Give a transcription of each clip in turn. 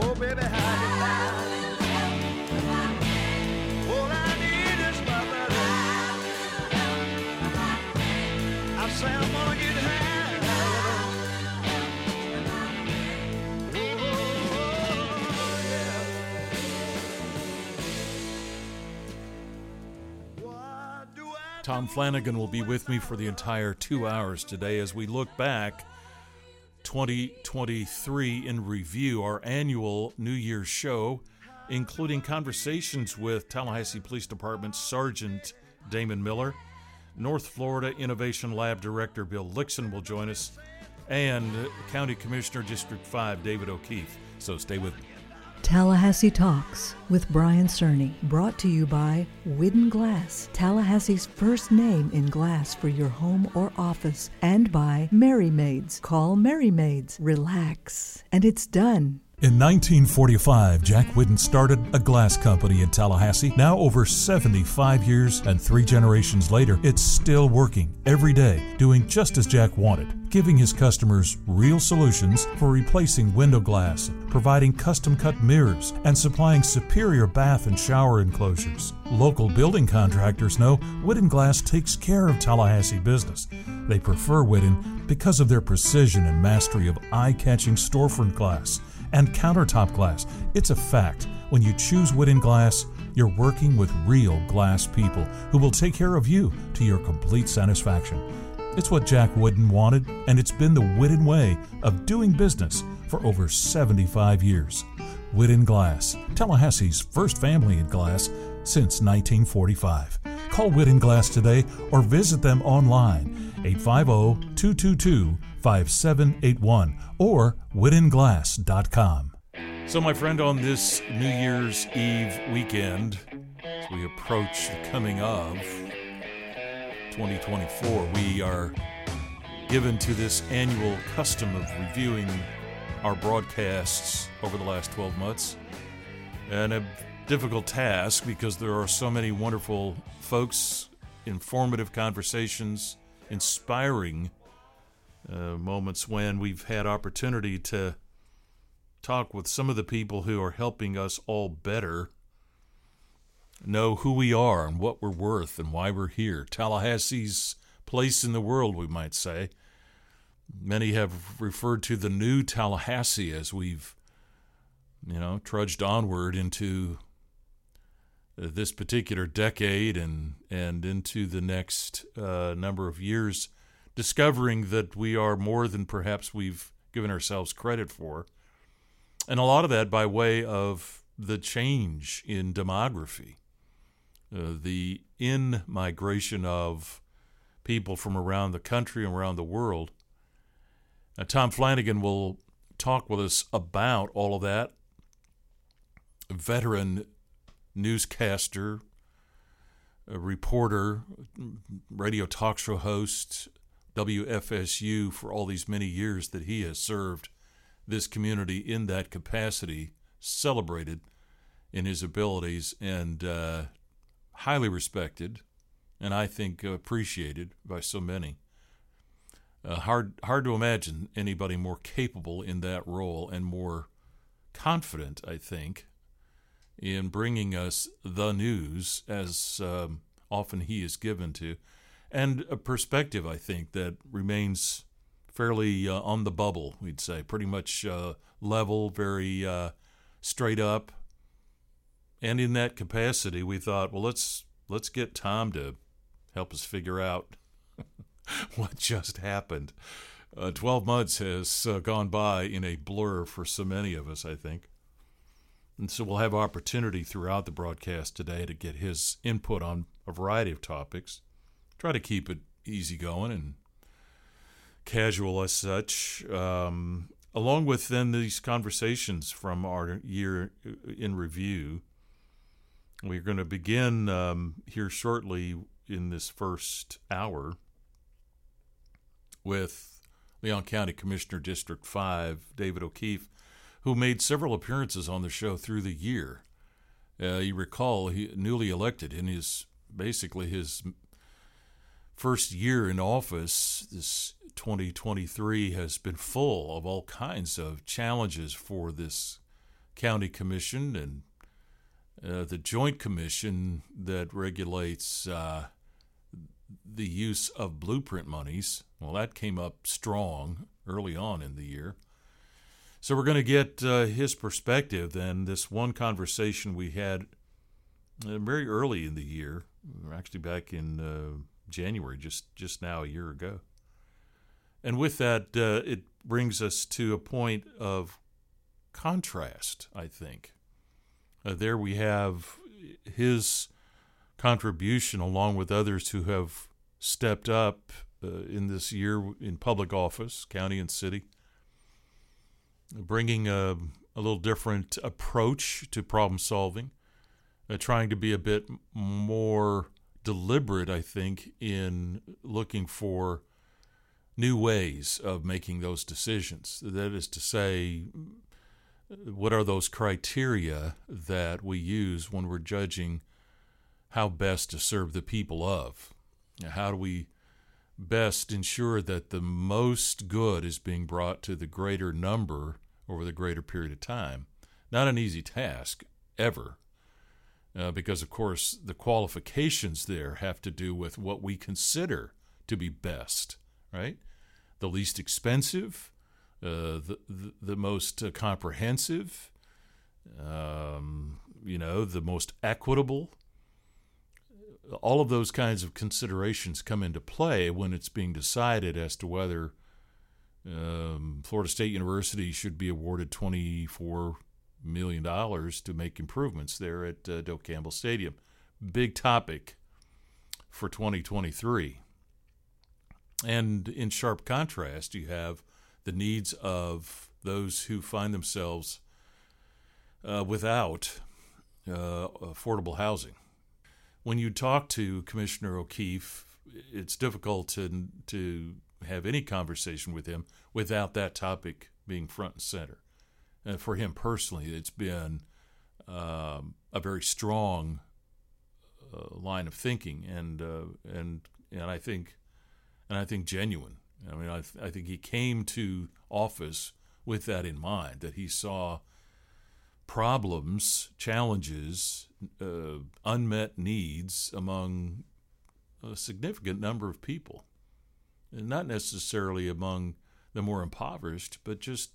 Oh. Oh, I Tom Flanigan will be with me for the entire two hours today as we look back 2023 in review, our annual New Year's show, including conversations with Tallahassee Police Department Sergeant Damon Miller. North Florida Innovation Lab Director Bill Lickson will join us, and County Commissioner District 5 David O'Keefe. So stay with me. Tallahassee Talks with Brian Cerny, brought to you by Whidden Glass, Tallahassee's first name in glass for your home or office, and by Merry Maids. Call Merry Maids. Relax, and it's done. In 1945, Jack Whidden started a glass company in Tallahassee. Now, over 75 years and three generations later, it's still working every day, doing just as Jack wanted, giving his customers real solutions for replacing window glass, providing custom cut mirrors, and supplying superior bath and shower enclosures. Local building contractors know Whidden Glass takes care of Tallahassee business. They prefer Whidden because of their precision and mastery of eye catching storefront glass and countertop glass. It's a fact. When you choose Whidden Glass, you're working with real glass people who will take care of you to your complete satisfaction. It's what Jack Whidden wanted, and it's been the Whidden way of doing business for over 75 years. Whidden Glass, Tallahassee's first family in glass since 1945. Call Whidden Glass today or visit them online 850 222 5781 or whiddenglass.com. So, my friend, on this New Year's Eve weekend, as we approach the coming of 2024, we are given to this annual custom of reviewing our broadcasts over the last 12 months. And a difficult task because there are so many wonderful folks, informative conversations, inspiring uh, moments when we've had opportunity to talk with some of the people who are helping us all better know who we are and what we're worth and why we're here. Tallahassee's place in the world, we might say. Many have referred to the new Tallahassee as we've, you know, trudged onward into uh, this particular decade and and into the next uh, number of years, discovering that we are more than perhaps we've given ourselves credit for, and a lot of that by way of the change in demography, uh, the in migration of people from around the country and around the world. Uh, Tom Flanigan will talk with us about all of that. Veteran newscaster, reporter, radio talk show host, WFSU for all these many years that he has served this community in that capacity, celebrated in his abilities, and uh, highly respected, and I think appreciated by so many. Uh, hard, hard to imagine anybody more capable in that role and more confident, I think, in bringing us the news as um, often he is given to, and a perspective, I think, that remains fairly uh, on the bubble, we'd say, pretty much uh, level, very uh, straight up. And in that capacity, we thought, well, let's let's get Tom to help us figure out what just happened. Uh, Twelve months has uh, gone by in a blur for so many of us, I think. And so we'll have opportunity throughout the broadcast today to get his input on a variety of topics. Try to keep it easygoing and casual as such, um, along with then these conversations from our year in review. We're going to begin um, here shortly in this first hour with Leon County Commissioner District 5, David O'Keefe, who made several appearances on the show through the year. Uh, you recall, he newly elected in his basically his first year in office. This 2023 has been full of all kinds of challenges for this county commission and uh, the joint commission that regulates uh, the use of blueprint monies. Well, that came up strong early on in the year. So we're going to get uh, his perspective. Then this one conversation we had uh, very early in the year, actually back in uh, January, just just now a year ago. And with that, uh, it brings us to a point of contrast. I think uh, there we have his contribution, along with others who have stepped up uh, in this year in public office, county and city, bringing a, a little different approach to problem solving, uh, trying to be a bit more deliberate, I think, in looking for new ways of making those decisions. That is to say, what are those criteria that we use when we're judging how best to serve the people of? How do we best ensure that the most good is being brought to the greater number over the greater period of time? Not an easy task, ever. Uh, because, of course, the qualifications there have to do with what we consider to be best, right? The least expensive, uh, the, the, the most uh, comprehensive, um, you know, the most equitable. All of those kinds of considerations come into play when it's being decided as to whether um, Florida State University should be awarded twenty-four million dollars to make improvements there at uh, Doak Campbell Stadium. Big topic for 2023. And in sharp contrast, you have the needs of those who find themselves uh, without uh, affordable housing. When you talk to Commissioner O'Keefe, it's difficult to to have any conversation with him without that topic being front and center. And for him personally, it's been um, a very strong uh, line of thinking, and uh, and and I think and I think genuine. I mean, I, th- I think he came to office with that in mind, that he saw problems, challenges, uh, unmet needs among a significant number of people. And not necessarily among the more impoverished, but just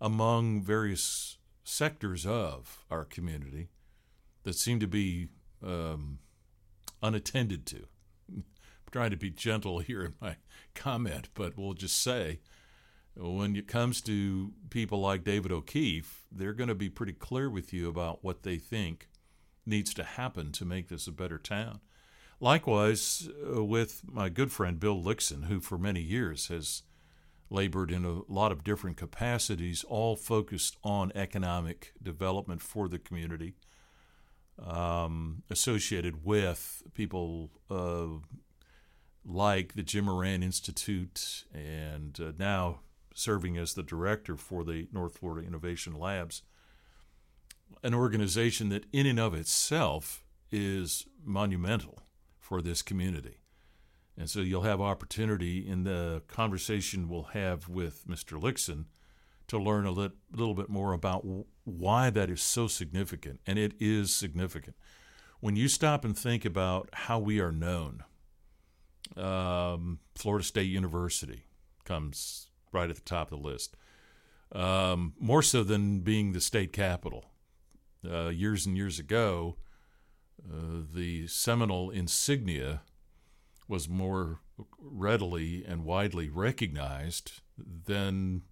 among various sectors of our community that seem to be um, unattended to I'm trying to be gentle here in my comment, but we'll just say when it comes to people like David O'Keefe, they're going to be pretty clear with you about what they think needs to happen to make this a better town. Likewise, uh, with my good friend Bill Lickson, who for many years has labored in a lot of different capacities, all focused on economic development for the community, um, associated with people uh, like the Jim Moran Institute and uh, now serving as the director for the North Florida Innovation Labs, an organization that, in and of itself, is monumental for this community. And so you'll have opportunity in the conversation we'll have with Mr. Lickson to learn a lit, little bit more about why that is so significant. And it is significant. When you stop and think about how we are known, um, Florida State University comes right at the top of the list. Um, more so than being the state capital. Uh, years and years ago, uh, the Seminole insignia was more readily and widely recognized than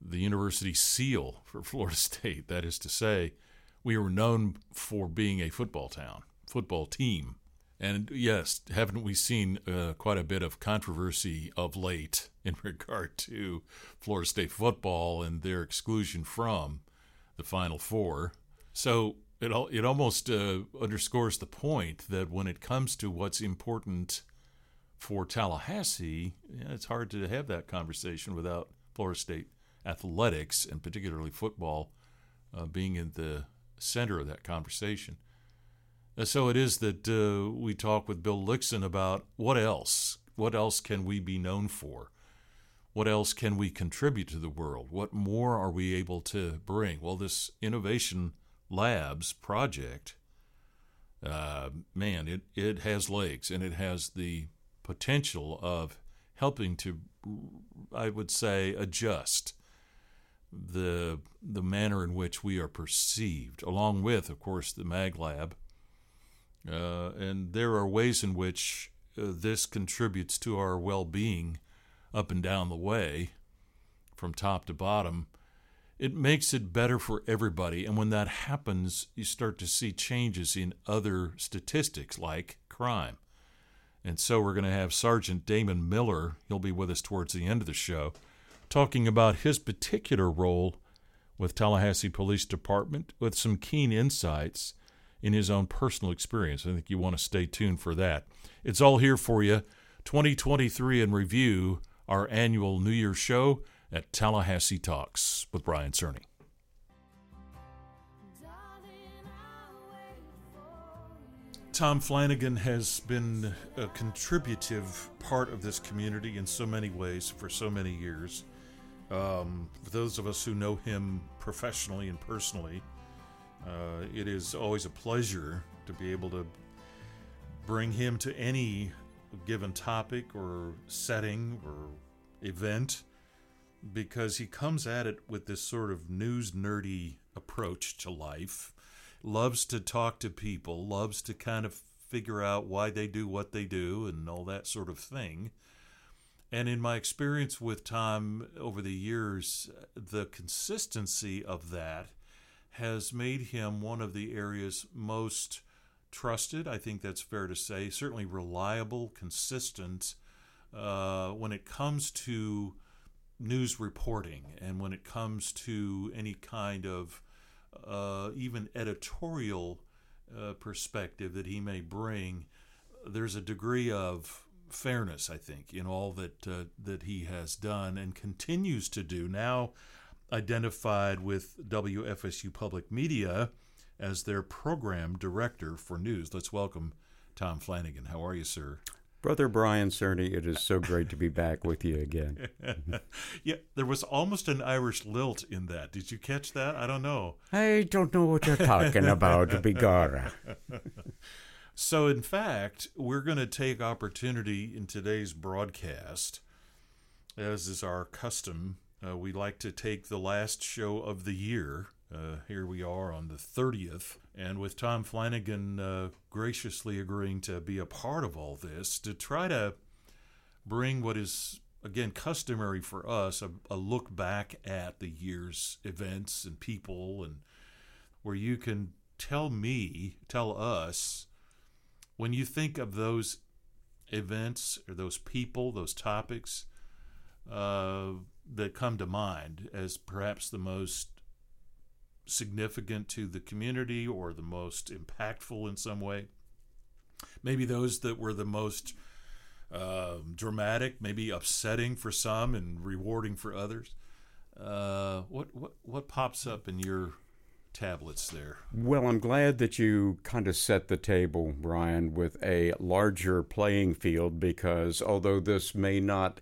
the university seal for Florida State. That is to say, we were known for being a football town, football team. And yes, haven't we seen uh, quite a bit of controversy of late in regard to Florida State football and their exclusion from the Final Four? So it it almost uh, underscores the point that when it comes to what's important for Tallahassee, it's hard to have that conversation without Florida State athletics and particularly football uh, being in the center of that conversation. And so it is that uh, we talk with Bill Lickson about what else? What else can we be known for? what else can we contribute to the world? What more are we able to bring? Well, this Innovation Labs project, uh, man, it, it has legs and it has the potential of helping to, I would say, adjust the the manner in which we are perceived, along with, of course, the Mag Lab. Uh, and there are ways in which uh, this contributes to our well-being up and down the way, from top to bottom. It makes it better for everybody, and when that happens, you start to see changes in other statistics like crime. And so we're going to have Sergeant Damon Miller. He'll be with us towards the end of the show talking about his particular role with Tallahassee Police Department with some keen insights in his own personal experience. I think you want to stay tuned for that. It's all here for you. 2023 in review, our annual New Year's show at Tallahassee Talks with Brian Cerny. Tom Flanigan has been a contributive part of this community in so many ways for so many years. Um, for those of us who know him professionally and personally, uh, it is always a pleasure to be able to bring him to any given topic or setting or event because he comes at it with this sort of news nerdy approach to life, loves to talk to people, loves to kind of figure out why they do what they do and all that sort of thing. And in my experience with Tom over the years, the consistency of that has made him one of the area's most trusted. I think that's fair to say. Certainly reliable, consistent uh, when it comes to news reporting and when it comes to any kind of uh, even editorial uh, perspective that he may bring. There's a degree of fairness, I think, in all that uh, that he has done and continues to do. Now identified with WFSU Public Media as their program director for news. Let's welcome Tom Flanigan. How are you, sir? Brother Brian Cerny, it is so great to be back with you again. yeah, there was almost an Irish lilt in that. Did you catch that? I don't know. I don't know what you're talking about, Bigara. So, in fact, we're going to take opportunity in today's broadcast, as is our custom. Uh, we like to take the last show of the year. Uh, here we are on the 30th, and with Tom Flanigan uh, graciously agreeing to be a part of all this, to try to bring what is, again, customary for us a, a look back at the year's events and people, and where you can tell me, tell us, when you think of those events or those people, those topics uh, that come to mind as perhaps the most significant to the community or the most impactful in some way, maybe those that were the most uh, dramatic, maybe upsetting for some and rewarding for others. Uh, what what what pops up in your tablets there. Well, I'm glad that you kind of set the table, Brian, with a larger playing field because although this may not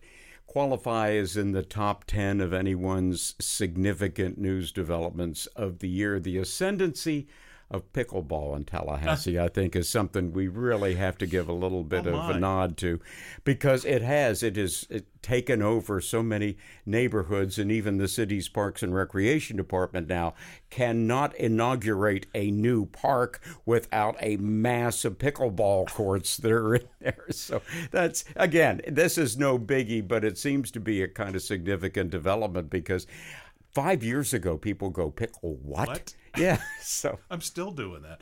qualify as in the top 10 of anyone's significant news developments of the year, the ascendancy of pickleball in Tallahassee, uh. I think, is something we really have to give a little bit Oh, of a nod to, because it has it has taken over so many neighborhoods, and even the city's Parks and Recreation Department now cannot inaugurate a new park without a mass of pickleball courts that are in there. So that's again, this is no biggie, but it seems to be a kind of significant development because. Five years ago, people go pickle what? What? Yeah, so I'm still doing that.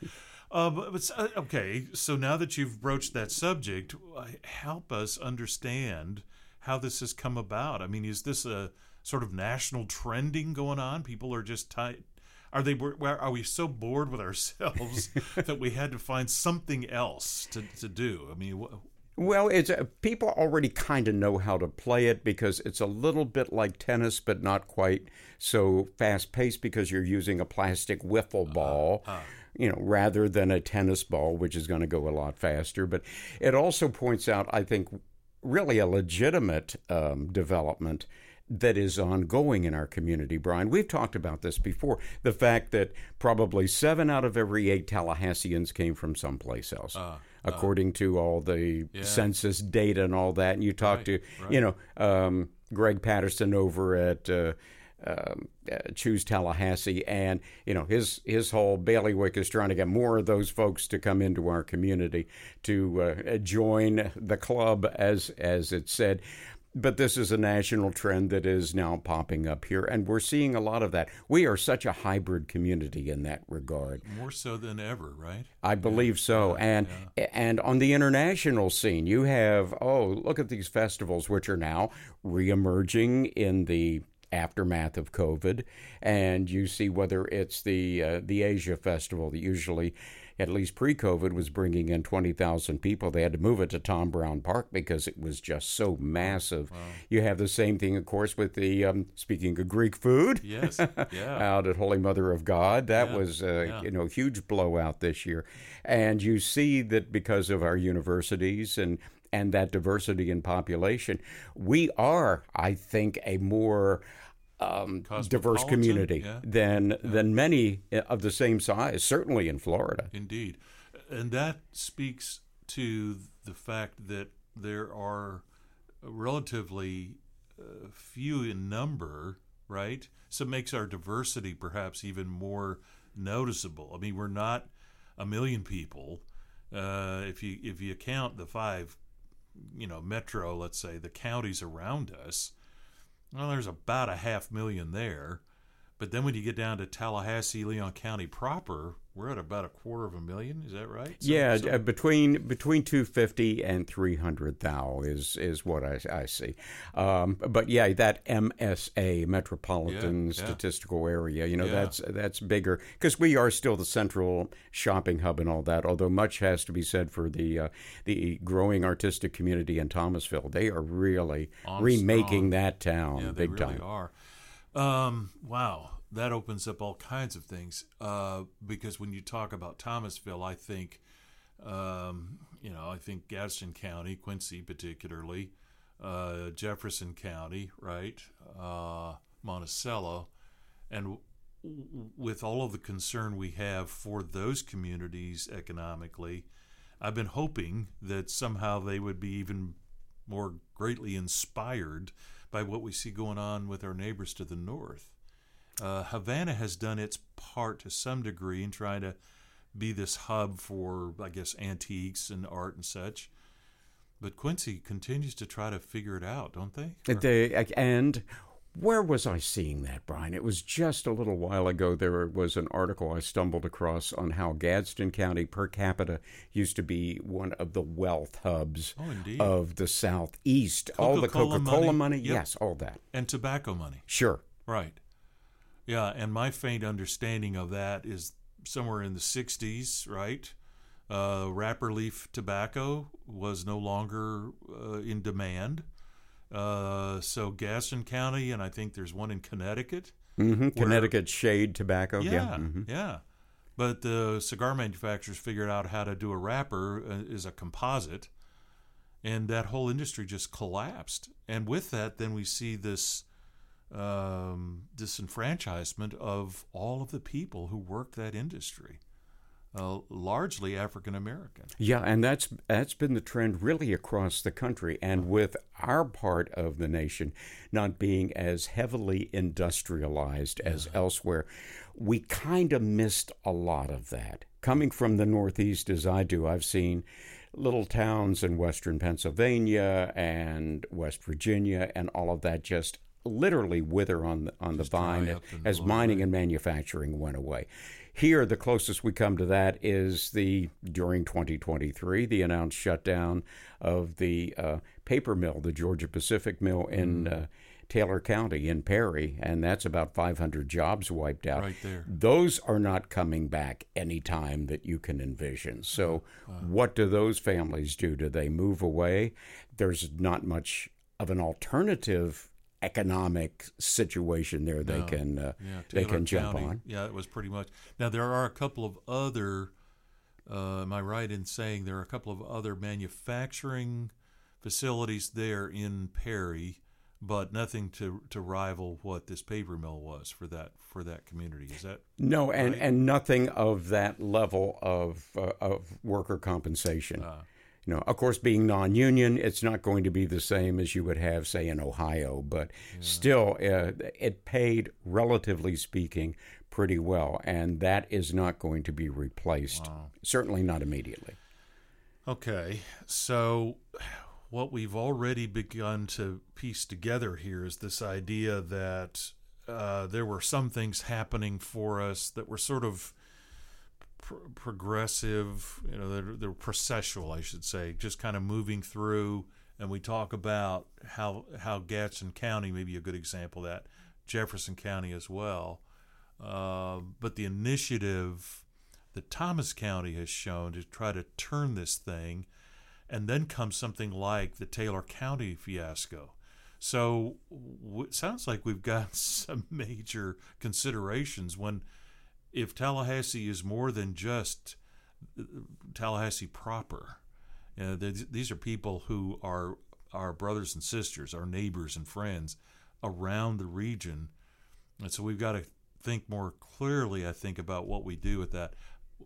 Uh, but, but uh, okay, so now that you've broached that subject, uh, help us understand how this has come about. I mean, is this a sort of national trending going on? People are just tight. Are they? Are we so bored with ourselves that we had to find something else to, to do? I mean, wh- Well, it's uh, people already kind of know how to play it because it's a little bit like tennis, but not quite so fast paced because you're using a plastic wiffle ball, you know, rather than a tennis ball, which is going to go a lot faster. But it also points out, I think, really a legitimate um, development that is ongoing in our community, Brian. We've talked about this before. The fact that probably seven out of every eight Tallahasseans came from someplace else, according to all the Yeah. census data and all that. And you talk Right, to, right. you know, um, Greg Patterson over at. Uh, um, uh, choose Tallahassee, and you know his his whole bailiwick is trying to get more of those folks to come into our community to uh, join the club, as as it said. But this is a national trend that is now popping up here, and we're seeing a lot of that. We are such a hybrid community in that regard. More so than ever, right? I believe so. And and on the international scene, you have oh, look at these festivals which are now reemerging in the aftermath of COVID, and you see whether it's the uh, the Asia Festival that usually. At least pre-COVID was bringing in twenty thousand people. They had to move it to Tom Brown Park because it was just so massive. You have the same thing, of course, with the um, speaking of Greek food Yes. Yeah. out at Holy Mother of God. That Yeah, was uh, yeah. you know huge blowout this year, and you see that because of our universities and and that diversity in population, we are, I think, a more um, diverse community yeah. than than many of the same size. Certainly in Florida. Indeed. And that speaks to the fact that there are relatively uh, few in number, right? So it makes our diversity perhaps even more noticeable. I mean, we're not a million people. Uh, if you if you count the five, you know, metro, let's say the counties around us, well, there's about a half million there. But then when you get down to Tallahassee, Leon County proper, we're at about a quarter of a million. Is that right? So- yeah, so- uh, between between two fifty and three hundred thou is is what I, I see. Um, but yeah, that MSA Metropolitan Yeah, yeah. Statistical Area, you know, Yeah. that's that's bigger because we are still the central shopping hub and all that. Although much has to be said for the uh, the growing artistic community in Thomasville, they are really On remaking strong. that town yeah, they big really time. are. Um, wow, that opens up all kinds of things. Uh, because when you talk about Thomasville, I think, um, you know, I think Gadsden County, Quincy particularly, uh, Jefferson County, right, uh, Monticello, and w- with all of the concern we have for those communities economically, I've been hoping that somehow they would be even more greatly inspired by what we see going on with our neighbors to the north. Uh, Havana has done its part to some degree in trying to be this hub for, I guess, antiques and art and such. But Quincy continues to try to figure it out, don't they? They, and where was I seeing that, Brian? It was just a little while ago. There was an article I stumbled across on how Gadsden County per capita used to be one of the wealth hubs Oh, of the Southeast. all the Coca-Cola Coca Cola money, money, yep. yes, all that. and tobacco money. Sure. Right. Yeah, and my faint understanding of that is somewhere in the 60s, right? Uh, wrapper leaf tobacco was no longer uh, in demand. Uh, so Gadsden County, and I think there's one in Connecticut. hmm Connecticut shade tobacco. Yeah, Yeah. mhm. yeah. But the cigar manufacturers figured out how to do a wrapper uh, as a composite, and that whole industry just collapsed. And with that, then we see this um, disenfranchisement of all of the people who work that industry, uh, largely African American. Yeah, and that's that's been the trend really across the country, and with our part of the nation not being as heavily industrialized as elsewhere, we kind of missed a lot of that. Coming from the Northeast as I do, I've seen little towns in western Pennsylvania and West Virginia and all of that just literally wither on the, on the vine as mining and manufacturing went away. Here, the closest we come to that is the during 2023 the announced shutdown of the uh, paper mill, the Georgia Pacific mill in Mm. uh, Taylor County in Perry, and that's about 500 jobs wiped out. Right there. Those are not coming back anytime that you can envision. So, what do those families do? Do they move away? There's not much of an alternative economic situation there they No. can uh, Yeah, they can jump County. on. Yeah, it was pretty much. Now there are a couple of other. Uh, am I right in saying there are a couple of other manufacturing facilities there in Perry, but nothing to to rival what this paper mill was for that for that community. Is that No, and, Right. and nothing of that level of uh, of worker compensation. Ah. You know, of course, being non-union, it's not going to be the same as you would have, say, in Ohio, but still, uh, it paid, relatively speaking, pretty well, and that is not going to be replaced. Certainly not immediately. Okay, so what we've already begun to piece together here is this idea that uh, there were some things happening for us that were sort of pr- progressive, you know, they're, they're processual, I should say, just kind of moving through. And we talk about how how Gadsden County may be a good example of that, Jefferson County as well. Uh, but the initiative that Thomas County has shown to try to turn this thing, and then comes something like the Taylor County fiasco. So it sounds like we've got some major considerations when, if Tallahassee is more than just uh, Tallahassee proper, uh, th- these are people who are our brothers and sisters, our neighbors and friends around the region, and so we've got to think more clearly, I think, about what we do with that.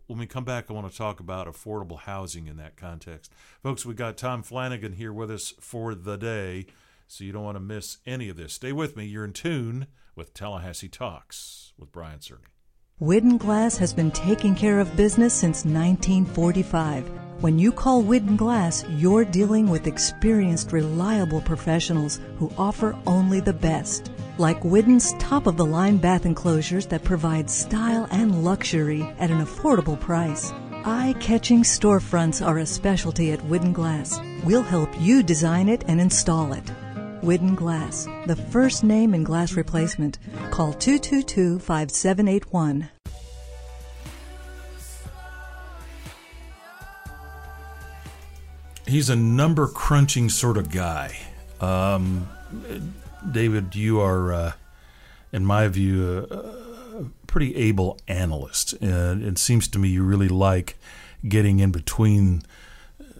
When we come back, I want to talk about affordable housing in that context. Folks, we've got Tom Flanigan here with us for the day, so you don't want to miss any of this. Stay with me. You're in tune with Tallahassee Talks with Brian Cerny. Whidden Glass has been taking care of business since 1945. When you call Whidden Glass, you're dealing with experienced, reliable professionals who offer only the best. Like Whidden's top of the line bath enclosures that provide style and luxury at an affordable price. Eye catching storefronts are a specialty at Whidden Glass. We'll help you design it and install it. Whidden Glass, the first name in glass replacement. Call 222 5781. He's a number crunching sort of guy. Um, David, you are, uh, in my view, a, pretty able analyst. And it seems to me you really like getting in between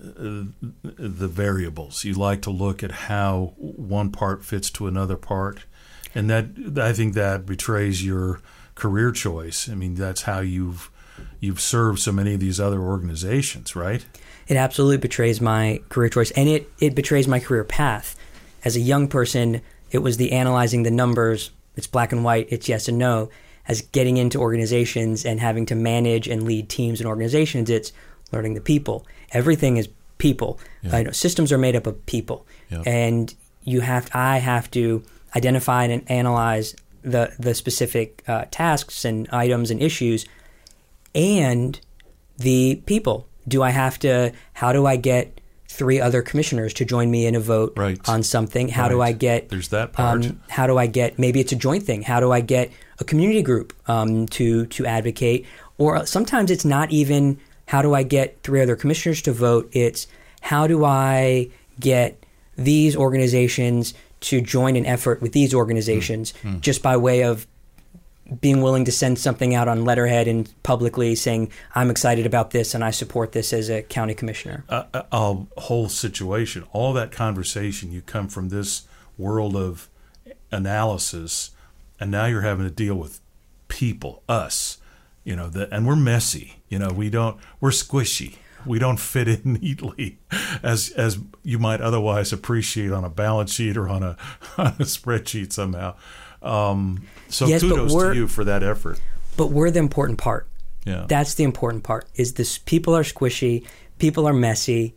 Uh, the variables. You like to look at how one part fits to another part. And that I think that betrays your career choice. I mean, that's how you've you've served so many of these other organizations, right? It absolutely betrays my career choice and it, it betrays my career path. As a young person, it was the analyzing the numbers, it's black and white, it's yes and no. As getting into organizations and having to manage and lead teams and organizations, it's learning the people. Everything is people. Yeah. Uh, you know, systems are made up of people. Yeah. And you have I have to identify and analyze the the specific uh, tasks and items and issues and the people. Do I have to? How do I get three other commissioners to join me in a vote Right. on something? How do I get? There's that part. Um, how do I get? Maybe it's a joint thing. How do I get a community group um, to to advocate? Or sometimes it's not even how do I get three other commissioners to vote. It's how do I get these organizations to join an effort with these organizations Hmm. just by way of being willing to send something out on letterhead and publicly saying I'm excited about this and I support this as a county commissioner. a whole situation, all that conversation, you come from this world of analysis, and now you're having to deal with people, us, you know, that, and we're messy. You know, we don't, we're squishy. We don't fit in neatly, as as you might otherwise appreciate on a balance sheet or on a, on a spreadsheet somehow. Um, so Yes, kudos to you for that effort. But we're the important part. Yeah, That's the important part. Is this people are squishy, people are messy,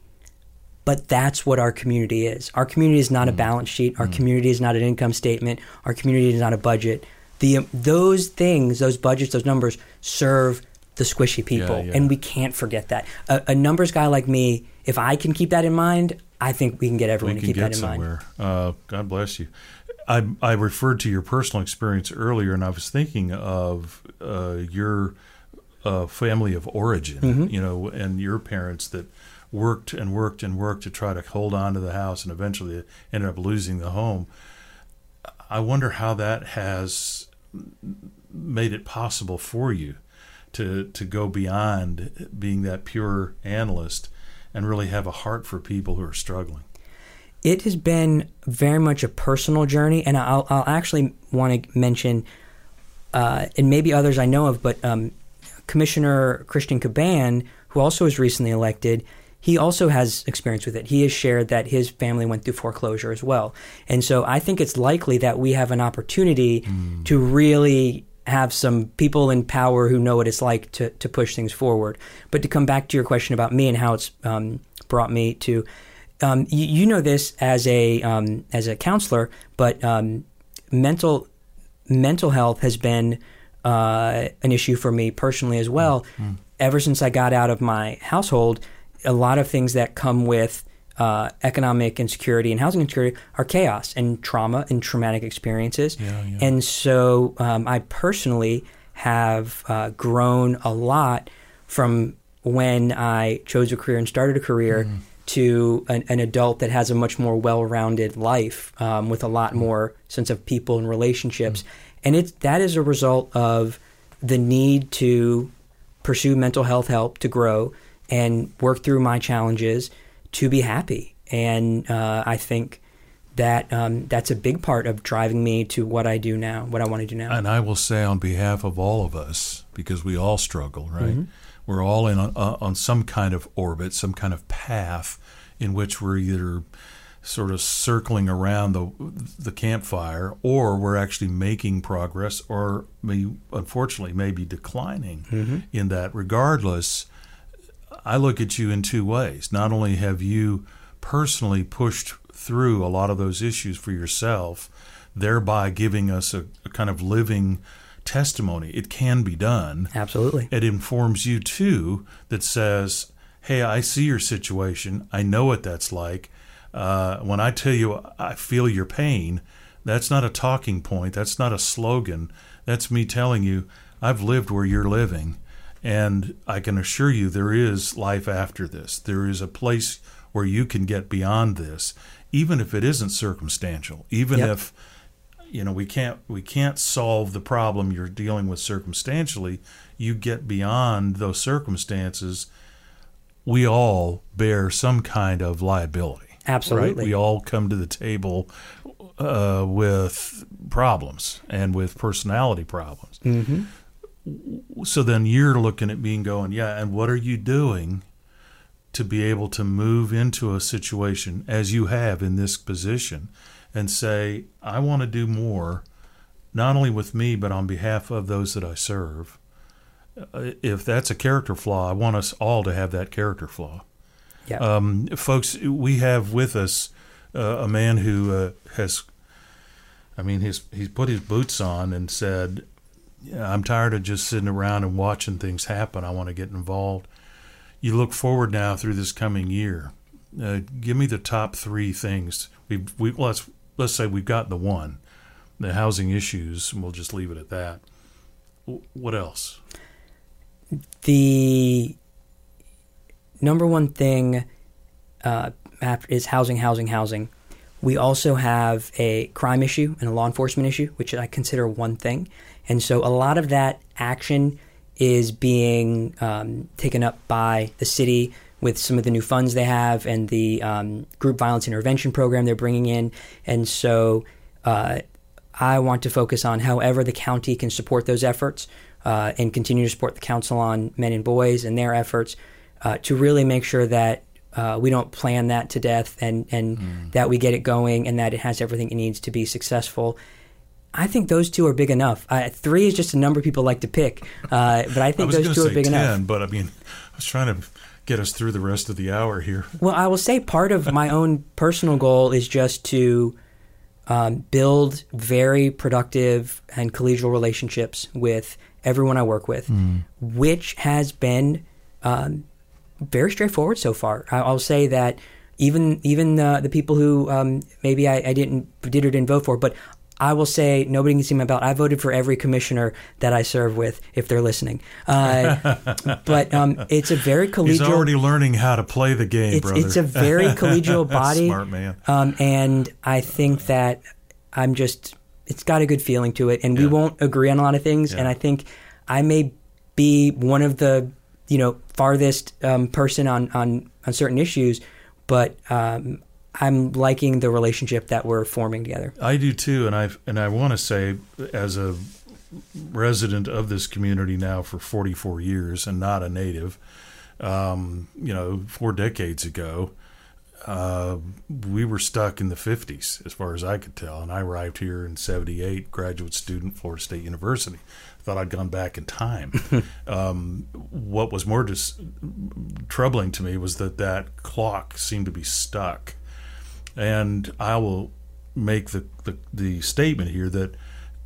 but that's what our community is. Our community is Mm. not a balance sheet. Our community is not an income statement. Our community is not a budget. The those things, those budgets, those numbers serve the squishy people, yeah. and we can't forget that. A, a numbers guy like me, if I can keep that in mind, I think we can get everyone we to keep that in mind. somewhere. Uh, God bless you. I, I referred to your personal experience earlier, and I was thinking of uh, your uh, family of origin, Mm-hmm. you know, and your parents that worked and worked and worked to try to hold on to the house and eventually ended up losing the home. I wonder how that has made it possible for you to to go beyond being that pure analyst and really have a heart for people who are struggling. it has been very much a personal journey, and I'll, I'll actually want to mention, uh, and maybe others I know of, but um, Commissioner Christian Caban, who also was recently elected, he also has experience with it. He has shared that his family went through foreclosure as well. And so I think it's likely that we have an opportunity to really have some people in power who know what it's like to, to push things forward. But to come back to your question about me and how it's um, brought me to, um, you, you know this as a um, as a counselor, but um, mental mental health has been uh, an issue for me personally as well. Ever since I got out of my household, a lot of things that come with uh, economic insecurity and housing insecurity are chaos and trauma and traumatic experiences. Yeah, yeah. And so um, I personally have uh, grown a lot from when I chose a career and started a career Mm-hmm. to an, an adult that has a much more well-rounded life um, with a lot Mm-hmm. more sense of people and relationships. And it's that is a result of the need to pursue mental health help to grow and work through my challenges to be happy. And uh, I think that um, that's a big part of driving me to what I do now, what I want to do now. And I will say on behalf of all of us, because we all struggle, right? We're all in on, uh, on some kind of orbit, some kind of path in which we're either sort of circling around the the campfire, or we're actually making progress, or may, unfortunately maybe declining in that. Regardless, I look at you in two ways. Not only have you personally pushed through a lot of those issues for yourself, thereby giving us a, a kind of living testimony. It can be done. Absolutely. It informs you too that says, "Hey, I see your situation. I know what that's like. Uh, when I tell you I feel your pain, that's not a talking point. That's not a slogan. That's me telling you I've lived where you're living, and I can assure you there is life after this. There is a place where you can get beyond this, even if it isn't circumstantial. Even Yep. if you know we can't we can't solve the problem you're dealing with circumstantially you get beyond those circumstances we all bear some kind of liability Absolutely. right we all come to the table uh, with problems and with personality problems hmm so then you're looking at me and going yeah and what are you doing to be able to move into a situation as you have in this position and say i want to do more not only with me but on behalf of those that i serve Uh, if that's a character flaw i want us all to have that character flaw Yeah. um, folks we have with us uh, a man who uh, has i mean he's he's put his boots on and said I'm tired of just sitting around and watching things happen. I want to get involved. You look forward now through this coming year. Uh, give me the top three things. We we let's let's say we've got the one, the housing issues. And we'll just leave it at that. What else? the number one thing uh, is housing, housing, housing. We also have a crime issue and a law enforcement issue, which I consider one thing. And so a lot of that action is being um, taken up by the city with some of the new funds they have and the um, group violence intervention program they're bringing in. And so uh, I want to focus on however the county can support those efforts uh, and continue to support the council on men and boys and their efforts uh, to really make sure that uh, we don't plan that to death and, and that we get it going and that it has everything it needs to be successful. I think those two are big enough. Uh, three is just a number people like to pick, uh, but I I think was those two are big ten, enough. but I mean, I was trying to get us through the rest of the hour here. Well, I will say part of my own personal goal is just to um, build very productive and collegial relationships with everyone I work with, which has been um, very straightforward so far. I, I'll say that even even uh, the people who um, maybe I, I didn't did or didn't vote for, but I will say nobody can see my belt. I voted for every commissioner that I serve with, if they're listening. Uh, but um, it's a very collegial. He's already learning how to play the game, it's, brother. it's a very collegial body. Smart man. Um, and I think that I'm just, it's got a good feeling to it. And we won't agree on a lot of things. Yeah. And I think I may be one of the, you know, farthest um, person on, on, on certain issues, but um, I'm liking the relationship that we're forming together. I do too, and I and I want to say, as a resident of this community now for 44 years and not a native, um, you know, four decades ago, uh, we were stuck in the 50s, as far as I could tell. And I arrived here in 78, graduate student, Florida State University. Thought I'd gone back in time. um, what was more dis- troubling to me was that that clock seemed to be stuck. And I will make the, the, the statement here that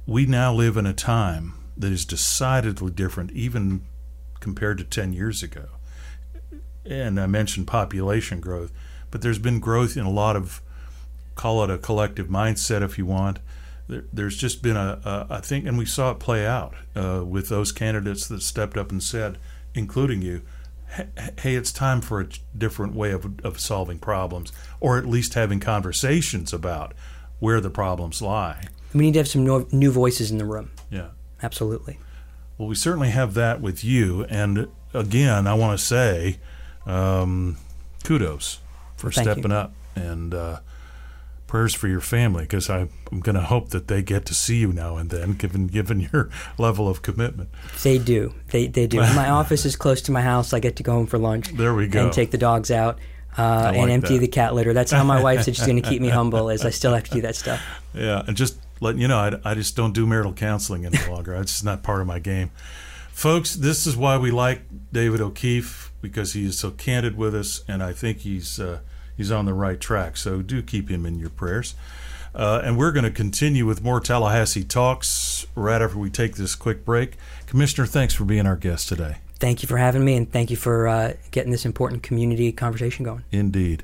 we now live in a time that is decidedly different, even compared to 10 years ago. And I mentioned population growth but there's been growth in a lot of call it a collective mindset if you want there, there's just been a, a I think and we saw it play out uh, with those candidates that stepped up and said including you hey it's time for a different way of, of solving problems or at least having conversations about where the problems lie. We need to have some no, new voices in the room. Yeah. Absolutely. Well we certainly have that with you and again i want to say um, kudos for Thank stepping you. up and uh, prayers for your family because I'm going to hope that they get to see you now and then, given given your level of commitment. They do. They they do. my office is close to my house. I get to go home for lunch. There we go. And take the dogs out. Uh, like and empty that. the cat litter. That's how my wife said she's going to keep me humble. Is I still have to do that stuff. Yeah, and just letting you know, I, I just don't do marital counseling any longer. It's just not part of my game. Folks, this is why we like David O'Keefe because he is so candid with us, and I think he's uh, he's on the right track. So do keep him in your prayers. Uh, and we're going to continue with more Tallahassee talks right after we take this quick break. Commissioner, thanks for being our guest today. Thank you for having me, and thank you for uh, getting this important community conversation going. Indeed.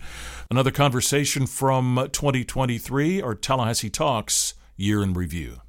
Another conversation from 2023, our Tallahassee Talks Year in Review.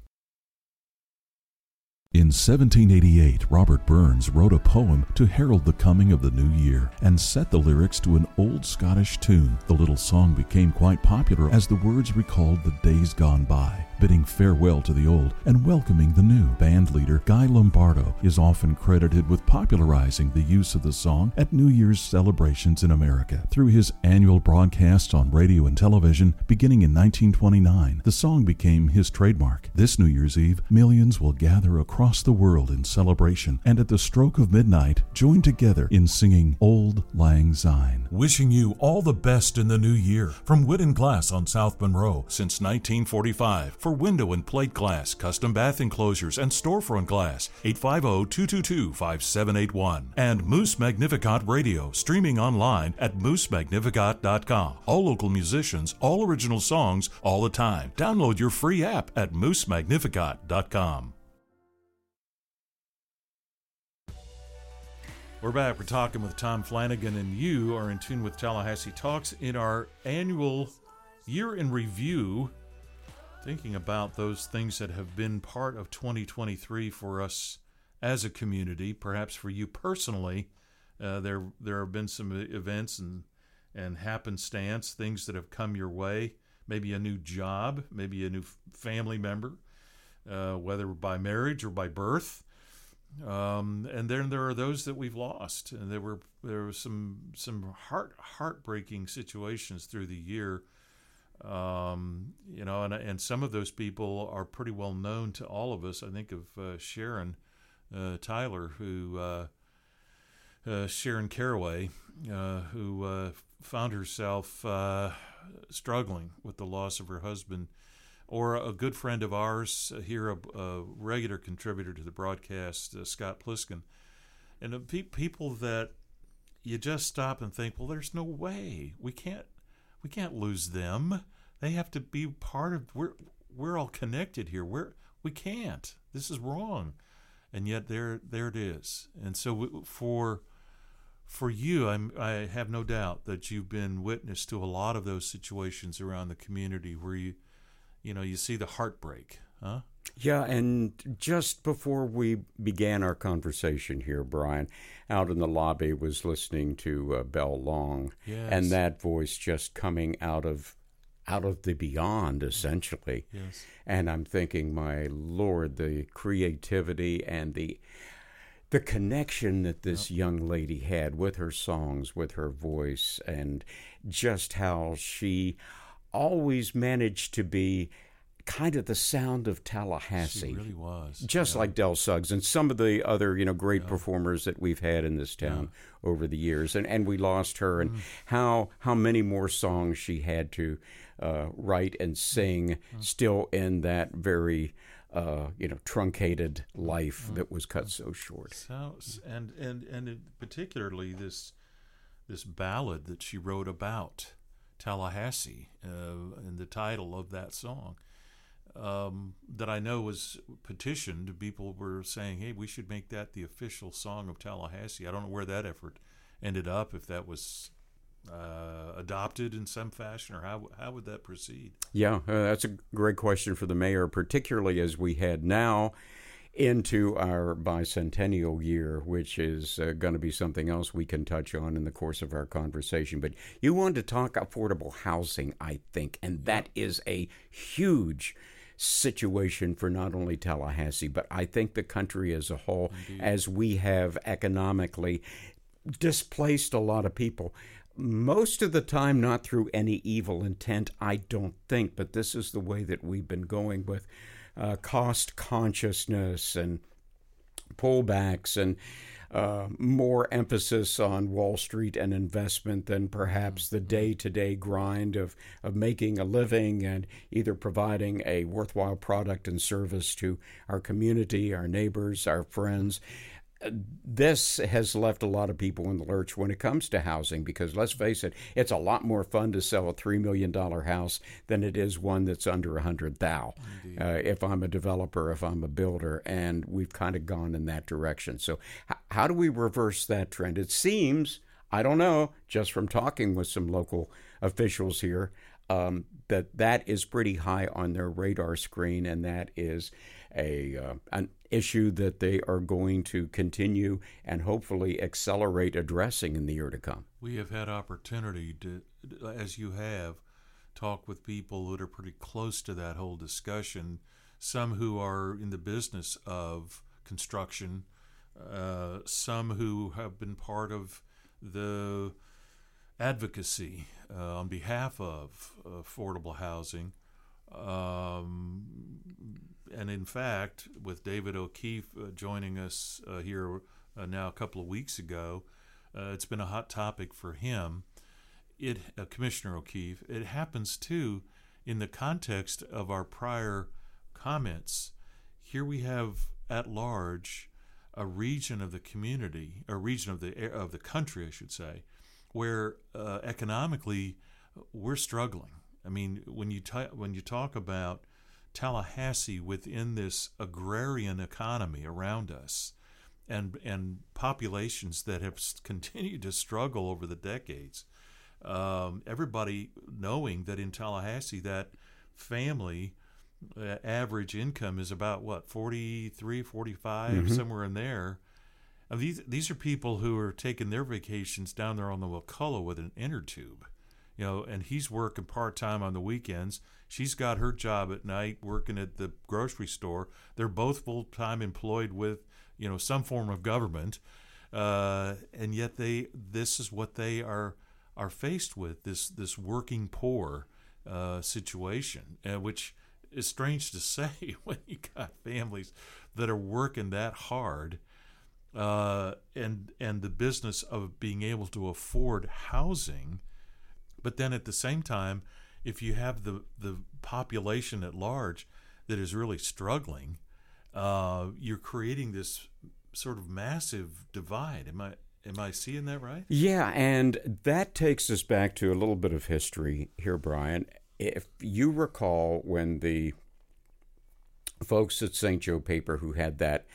In 1788, Robert Burns wrote a poem to herald the coming of the new year and set the lyrics to an old Scottish tune. The little song became quite popular as the words recalled the days gone by, bidding farewell to the old and welcoming the new. Band leader Guy Lombardo is often credited with popularizing the use of the song at New Year's celebrations in America. Through his annual broadcasts on radio and television beginning in 1929, the song became his trademark. This New Year's Eve, millions will gather across the world in celebration and at the stroke of midnight join together in singing Auld Lang Syne. Wishing you all the best in the new year from Whidden Glass on South Monroe since 1945 for window and plate glass, custom bath enclosures, and storefront glass. 850-222-5781 and Moose Magnificat Radio streaming online at moosemagnificat.com. All local musicians, all original songs, all the time. Download your free app at moosemagnificat.com. We're back. We're talking with Tom Flanigan, and you are in tune with Tallahassee Talks in our annual year in review, thinking about those things that have been part of 2023 for us as a community. Perhaps for you personally, uh, there there have been some events and and happenstance, things that have come your way. Maybe a new job, maybe a new family member, uh, whether by marriage or by birth. Um, and then there are those that we've lost, and there were there were some some heart heartbreaking situations through the year. Um, you know, and and some of those people are pretty well known to all of us. I think of uh, Sharon uh, Tyler, who uh, uh, Sharon Caraway, uh, who found herself struggling with the loss of her husband or a good friend of ours here, a, a regular contributor to the broadcast, Scott Pliskin, and pe- people that you just stop and think, well, there's no way we can't we can't lose them. They have to be part of. We're we're all connected here. We're we can't. This is wrong, and yet there there it is. And so for for you, I'm, I have no doubt that you've been witness to a lot of those situations around the community where you you know, you see the heartbreak, huh? Yeah, and just before we began our conversation here, Brian, out in the lobby was listening to uh, Bell Long, Yes. and that voice just coming out of out of the beyond, essentially. Yes. And I'm thinking, my Lord, the creativity and the the connection that this young lady had with her songs, with her voice, and just how she always managed to be kind of the sound of Tallahassee. She really was. Just Yeah. like Del Suggs and some of the other, you know, great performers that we've had in this town over the years, and and we lost her, and how how many more songs she had to uh, write and sing, still in that very, uh, you know, truncated life that was cut so short. So, and and and particularly this this ballad that she wrote about Tallahassee, uh, and the title of that song um, that I know was petitioned. People were saying, "Hey, we should make that the official song of Tallahassee." I don't know where that effort ended up. If that was uh, adopted in some fashion, or how how would that proceed? Yeah, uh, that's a great question for the mayor, particularly as we head now into our bicentennial year, which is uh, going to be something else we can touch on in the course of our conversation. But you wanted to talk affordable housing, I think, and that is a huge situation for not only Tallahassee, but I think the country as a whole, as we have economically displaced a lot of people. Most of the time, not through any evil intent, I don't think, but this is the way that we've been going with uh, cost consciousness and pullbacks and uh, more emphasis on Wall Street and investment than perhaps the day to day grind of, of making a living and either providing a worthwhile product and service to our community, our neighbors, our friends. This has left a lot of people in the lurch when it comes to housing because let's face it, it's a lot more fun to sell a $3 million house than it is one that's under a 100 thou. Uh, if I'm a developer, if I'm a builder, and we've kind of gone in that direction. So, h- how do we reverse that trend? It seems, I don't know, just from talking with some local officials here, um, that that is pretty high on their radar screen, and that is a uh, an issue that they are going to continue and hopefully accelerate addressing in the year to come. We have had opportunity to, as you have, talk with people that are pretty close to that whole discussion. Some who are in the business of construction, uh, some who have been part of the advocacy uh, on behalf of affordable housing. Um, and in fact, with David O'Keefe uh, joining us uh, here uh, now a couple of weeks ago, uh, it's been a hot topic for him. It, uh, Commissioner O'Keefe, it happens too in the context of our prior comments. Here we have at large a region of the community, a region of the of the country, I should say, where economically we're struggling. I mean, when you ta- when you talk about Tallahassee within this agrarian economy around us, and and populations that have continued to struggle over the decades, um, everybody knowing that in Tallahassee that family uh, average income is about what 43 45 somewhere in there. These these are people who are taking their vacations down there on the Wakulla with an inner tube you know and he's working part-time on the weekends. She's got her job at night working at the grocery store. They're both full-time employed with you know some form of government uh, and yet they this is what they are are faced with this this working poor uh, situation uh, which is strange to say when you got families that are working that hard uh, and and the business of being able to afford housing but then at the same time if you have the the population at large that is really struggling uh, you're creating this sort of massive divide am i am i seeing that right Yeah, and that takes us back to a little bit of history here, Brian. If you recall when the folks at St. Joe Paper who had that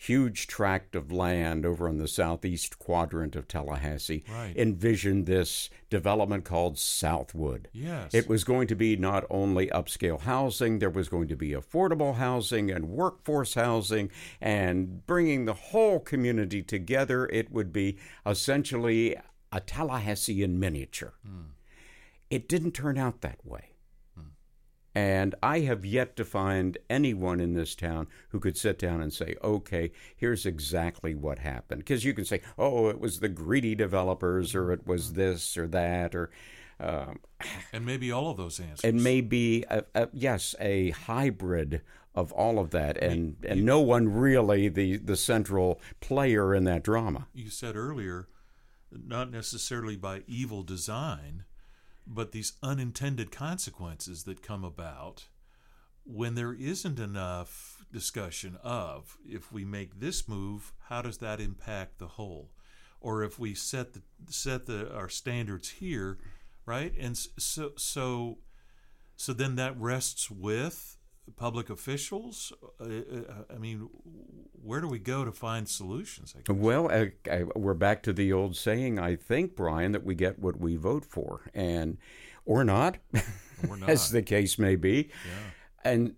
huge tract of land over on the southeast quadrant of Tallahassee Right. envisioned this development called Southwood. yes It was going to be not only upscale housing, there was going to be affordable housing and workforce housing and bringing the whole community together. It would be essentially a Tallahassee in miniature. Hmm. It didn't turn out that way. And I have yet to find anyone in this town who could sit down and say, okay, here's exactly what happened. Because you can say, oh, it was the greedy developers, or it was this or that, or. Um, And maybe all of those answers. it may be, a, a, yes, a hybrid of all of that, and, and no one really the, the central player in that drama. you said earlier, not necessarily by evil design, but these unintended consequences that come about when there isn't enough discussion of if we make this move, how does that impact the whole? Or if we set the set the our standards here, right? And so so so then that rests with public officials. Uh, uh, I mean, where do we go to find solutions? I guess? Well, I, I, we're back to the old saying, I think, Brian, that we get what we vote for, and or not, Or as the case may be. And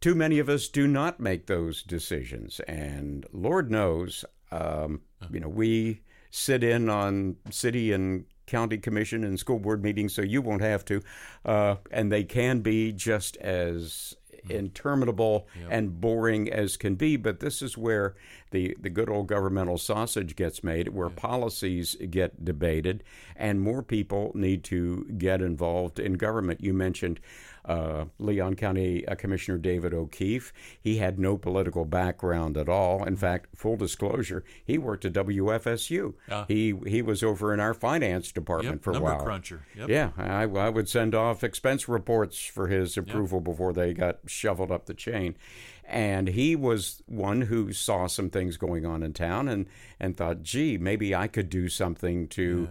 too many of us do not make those decisions, and Lord knows, um, you know, we sit in on city and county commission and school board meetings, so you won't have to, uh, and they can be just as Mm-hmm. interminable and boring as can be. But this is where the, the good old governmental sausage gets made, where policies get debated, and more people need to get involved in government. You mentioned uh, Leon County uh, Commissioner David O'Keefe. He had no political background at all. In fact, full disclosure, he worked at WFSU. Ah. He he was over in our finance department Yep, for a number while. cruncher. Yep. Yeah, I, I would send off expense reports for his approval before they got shoveled up the chain. And he was one who saw some things going on in town and, and thought, gee, maybe I could do something to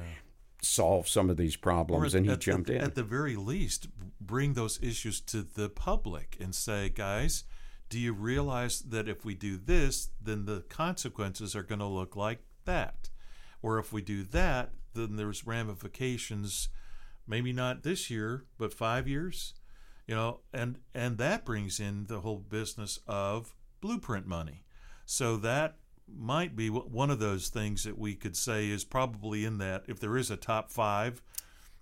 solve some of these problems. at- and he at, jumped at, in. At the very least, bring those issues to the public and say, guys, do you realize that if we do this, then the consequences are going to look like that? Or if we do that, then there's ramifications, maybe not this year, but five years, you know, and and that brings in the whole business of blueprint money. So that might be one of those things that we could say is probably in that. If there is a top five,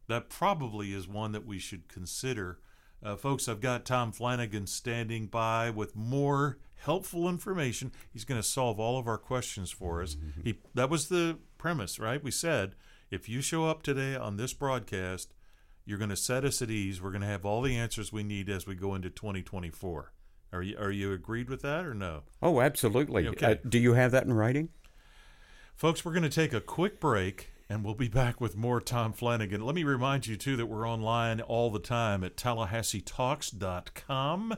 that probably is one that we should consider. Uh, folks, I've got Tom Flanigan standing by with more helpful information. He's going to solve all of our questions for us. He, that was the premise, right? We said if you show up today on this broadcast, you're going to set us at ease. We're going to have all the answers we need as we go into 2024. Are you are you agreed with that or no? oh, absolutely. Okay. Uh, do you have that in writing? Folks, we're going to take a quick break and we'll be back with more Tom Flanigan. Let me remind you, too, that we're online all the time at TallahasseeTalks.com.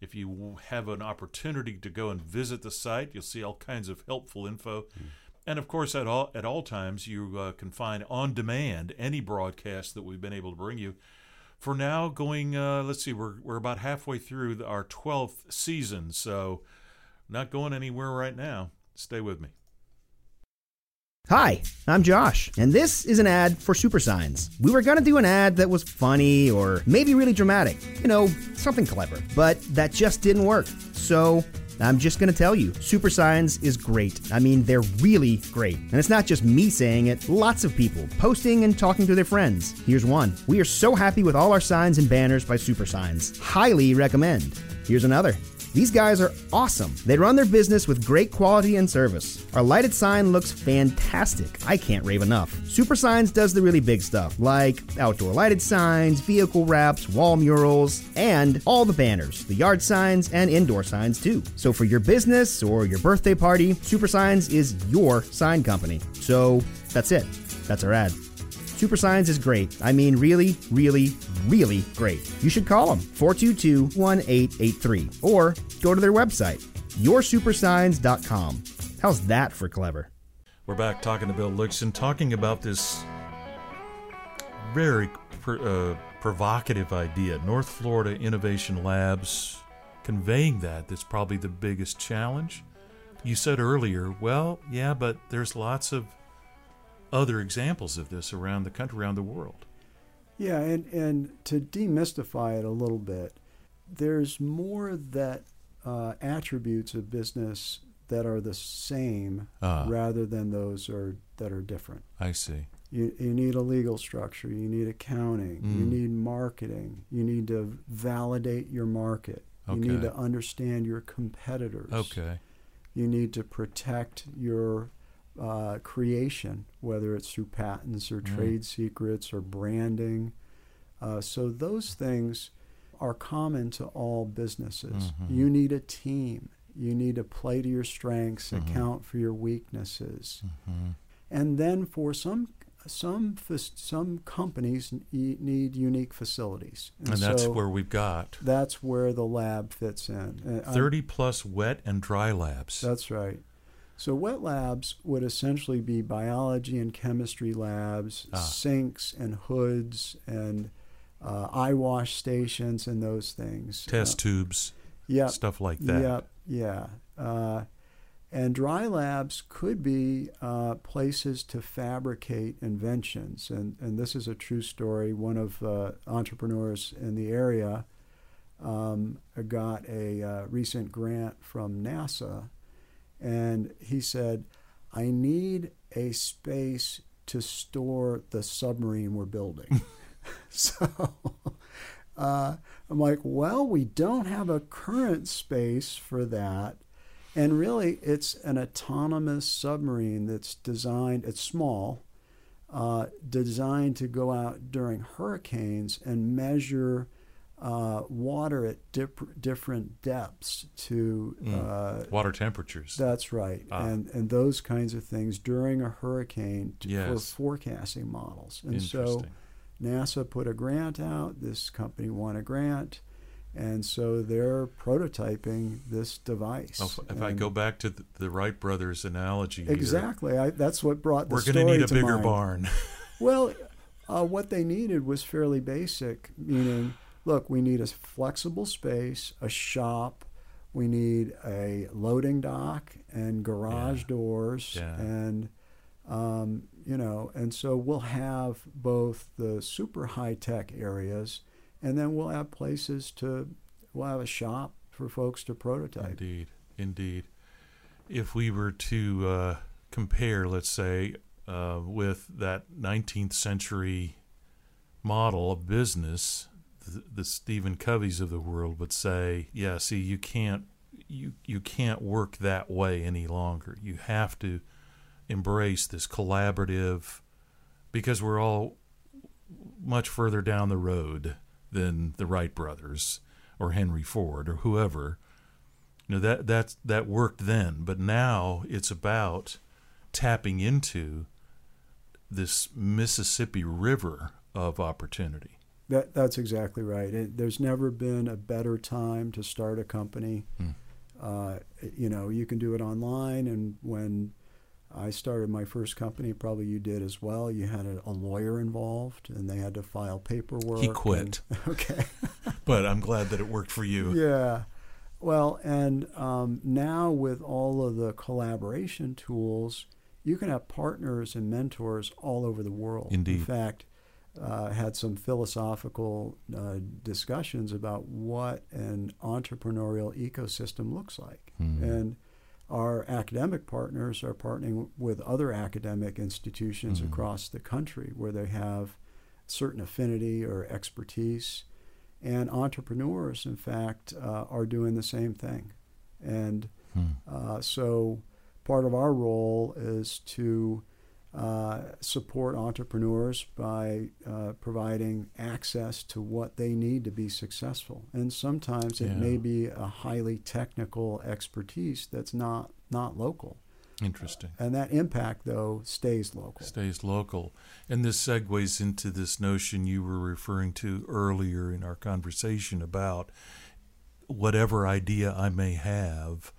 If you have an opportunity to go and visit the site, you'll see all kinds of helpful info. And of course, at all, at all times, you uh, can find on demand any broadcast that we've been able to bring you. For now, going, uh, let's see, we're, we're about halfway through our 12th season, so not going anywhere right now. Stay with me. Hi, I'm Josh, and this is an ad for Super Signs. We were gonna do an ad that was funny or maybe really dramatic, you know, something clever, but that just didn't work. So I'm just gonna tell you, Super Signs is great. I mean, they're really great. And it's not just me saying it, lots of people posting and talking to their friends. Here's one. We are so happy with all our signs and banners by Super Signs. Highly recommend. Here's another. These guys are awesome. They run their business with great quality and service. Our lighted sign looks fantastic. I can't rave enough. Super Signs does the really big stuff, like outdoor lighted signs, vehicle wraps, wall murals, and all the banners, the yard signs, and indoor signs too. So for your business or your birthday party, Super Signs is your sign company. So that's it. That's our ad. Super Signs is great. I mean, really, really, really great. You should call them 422 1883 or go to their website, yoursupersigns.com. How's that for clever? We're back talking to Bill Lickson, talking about this very uh, provocative idea. North Florida Innovation Labs conveying that, that's probably the biggest challenge. You said earlier, well, yeah, but there's lots of other examples of this around the country, around the world. Yeah, and, and to demystify it a little bit, there's more that uh, attributes of business that are the same Ah. rather than those are that are different. I see. You, you need a legal structure. You need accounting. You Mm. need marketing. You need to validate your market. okay. You need to understand your competitors. Okay. You need to protect your uh, creation, whether it's through patents or Mm. trade secrets or branding. Uh, so those things are common to all businesses. Mhm. You need a team. You need to play to your strengths, Mhm. account for your weaknesses, hmm and then for some some some companies need unique facilities, And that's so where we've got that's where the lab fits in. 30 plus wet and dry labs. That's right. So wet labs would essentially be biology and chemistry labs, Ah. sinks and hoods and uh, eye wash stations and those things. Test tubes, Uh, yep, stuff like that. Yep. Yeah. Uh, and dry labs could be uh, places to fabricate inventions. And, and this is a true story. One of uh, entrepreneurs in the area um, got a uh, recent grant from NASA. And he said, I need a space to store the submarine we're building. so uh, I'm like, well, we don't have a current space for that. And really, it's an autonomous submarine that's designed, it's small, uh, designed to go out during hurricanes and measure uh, water at dip- different depths to. Mm. Uh, Water temperatures. that's right. Ah. And, and those kinds of things during a hurricane to, Yes. for forecasting models. And so NASA put a grant out. This company won a grant, and so they're prototyping this device. Oh, if if I go back to the, the Wright brothers analogy, here, exactly, I, that's what brought the we're going to need a bigger mind. barn. Well, uh, what they needed was fairly basic, meaning, look, we need a flexible space, a shop, we need a loading dock and garage Yeah. doors, Yeah. and um, you know, and so we'll have both the super high tech areas, and then we'll have places to, we'll have a shop for folks to prototype. Indeed, indeed. If we were to uh, compare, let's say, uh, with that 19th century model of business, the, Stephen Coveys of the world would say, "Yeah, see, you can't you you can't work that way any longer. You have to embrace this collaborative, because we're all much further down the road than the Wright brothers or Henry Ford or whoever." you know that that that worked then but now it's about tapping into this Mississippi River of opportunity That that's exactly right. It, there's never been a better time to start a company. Hmm. Uh, you know, you can do it online, and when I started my first company, probably you did as well. You had a, a lawyer involved, and they had to file paperwork. He quit. and- okay. but I'm glad that it worked for you Yeah. Well, and um, now with all of the collaboration tools, you can have partners and mentors all over the world. Indeed. In fact, uh, had some philosophical uh, discussions about what an entrepreneurial ecosystem looks like. Hmm. And our academic partners are partnering with other academic institutions Mhm. across the country where they have certain affinity or expertise. And entrepreneurs, in fact, uh, are doing the same thing. And Hmm. uh, so part of our role is to uh, support entrepreneurs by uh, providing access to what they need to be successful. And sometimes it Yeah. may be a highly technical expertise that's not, not local. interesting And that impact, though, stays local. stays local and this segues into this notion you were referring to earlier in our conversation about whatever idea I may have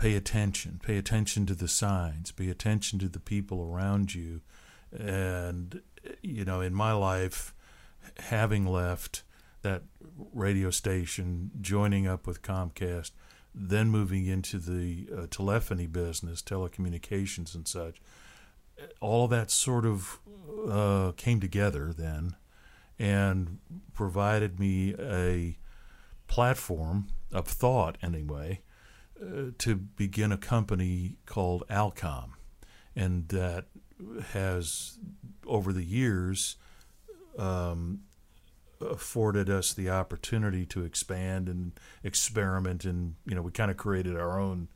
pay attention pay attention to the signs pay attention to the people around you. And you know in my life having left that radio station joining up with Comcast then moving into the uh, telephony business telecommunications and such all that sort of uh, came together then and provided me a platform of thought anyway to begin a company called Alcom and that has over the years um, afforded us the opportunity to expand and experiment, and you know we kind of created our own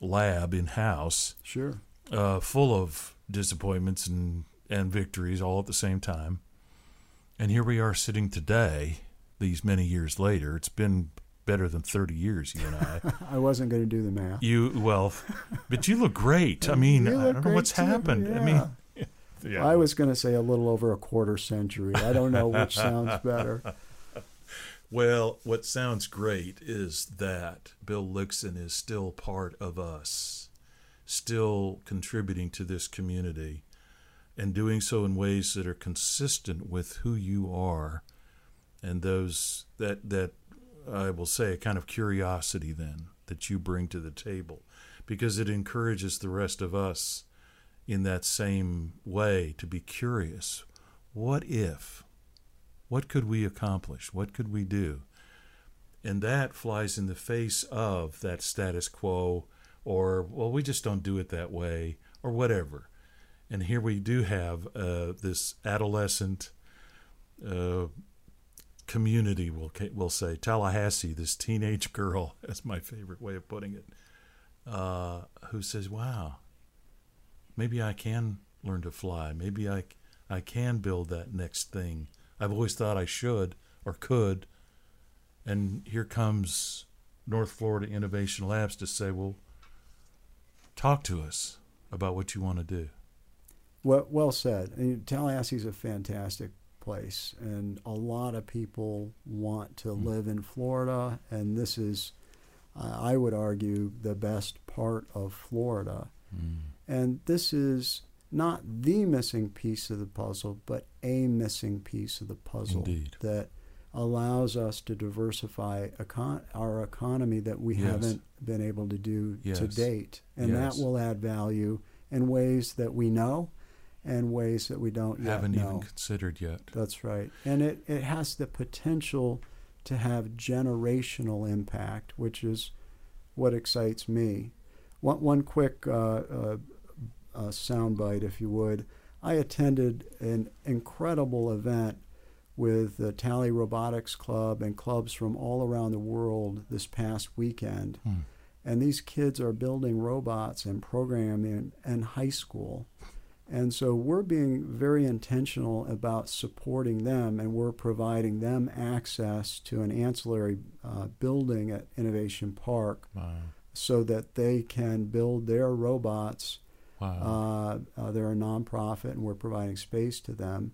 lab in house, Sure. uh, full of disappointments and and victories all at the same time. And here we are sitting today, these many years later. It's been better than thirty years, you and I. I wasn't going to do the math. You well, but you look great. I mean, I don't know what's too, happened. I mean, yeah. I was going to say a little over a quarter century. I don't know which sounds better. Well, what sounds great is that Bill Lickson is still part of us, still contributing to this community, and doing so in ways that are consistent with who you are, and those that that I will say a kind of curiosity then that you bring to the table, because it encourages the rest of us in that same way to be curious. What if? What could we accomplish? What could we do? And that flies in the face of that status quo, or, well, we just don't do it that way, or whatever. And here we do have uh, this adolescent uh, community, we'll, we'll say, Tallahassee, this teenage girl, that's my favorite way of putting it, uh, who says, wow, maybe I can learn to fly. Maybe I, I can build that next thing. I've always thought I should or could. And here comes North Florida Innovation Labs to say, well, talk to us about what you want to do. Well, well said. I mean, Tallahassee's a fantastic place, and a lot of people want to Mm. live in Florida, and this is, I would argue, the best part of Florida. And this is not the missing piece of the puzzle, but a missing piece of the puzzle Indeed. that allows us to diversify econ- our economy that we Yes. haven't been able to do to date. And Yes. that will add value in ways that we know and ways that we don't Haven't even considered yet. That's right. And it, it has the potential to have generational impact, which is what excites me. One, one quick uh, uh, uh, soundbite, if you would. I attended an incredible event with the Tally Robotics Club and clubs from all around the world this past weekend. Hmm. And these kids are building robots and programming in high school. And so we're being very intentional about supporting them, and we're providing them access to an ancillary uh, building at Innovation Park Wow. so that they can build their robots. Wow. Uh, uh, they're a nonprofit, and we're providing space to them.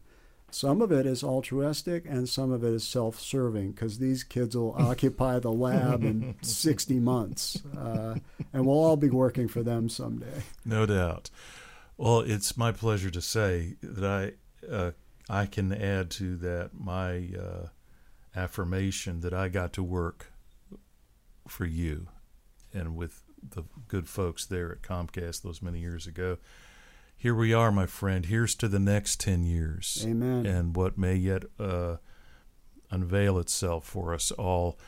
Some of it is altruistic, and some of it is self-serving because these kids will occupy the lab in 60 months, uh, and we'll all be working for them someday. No doubt. Well, it's my pleasure to say that I uh, I can add to that my uh, affirmation that I got to work for you and with the good folks there at Comcast those many years ago. Here we are, my friend. Here's to the next 10 years Amen. and what may yet uh, unveil itself for us all.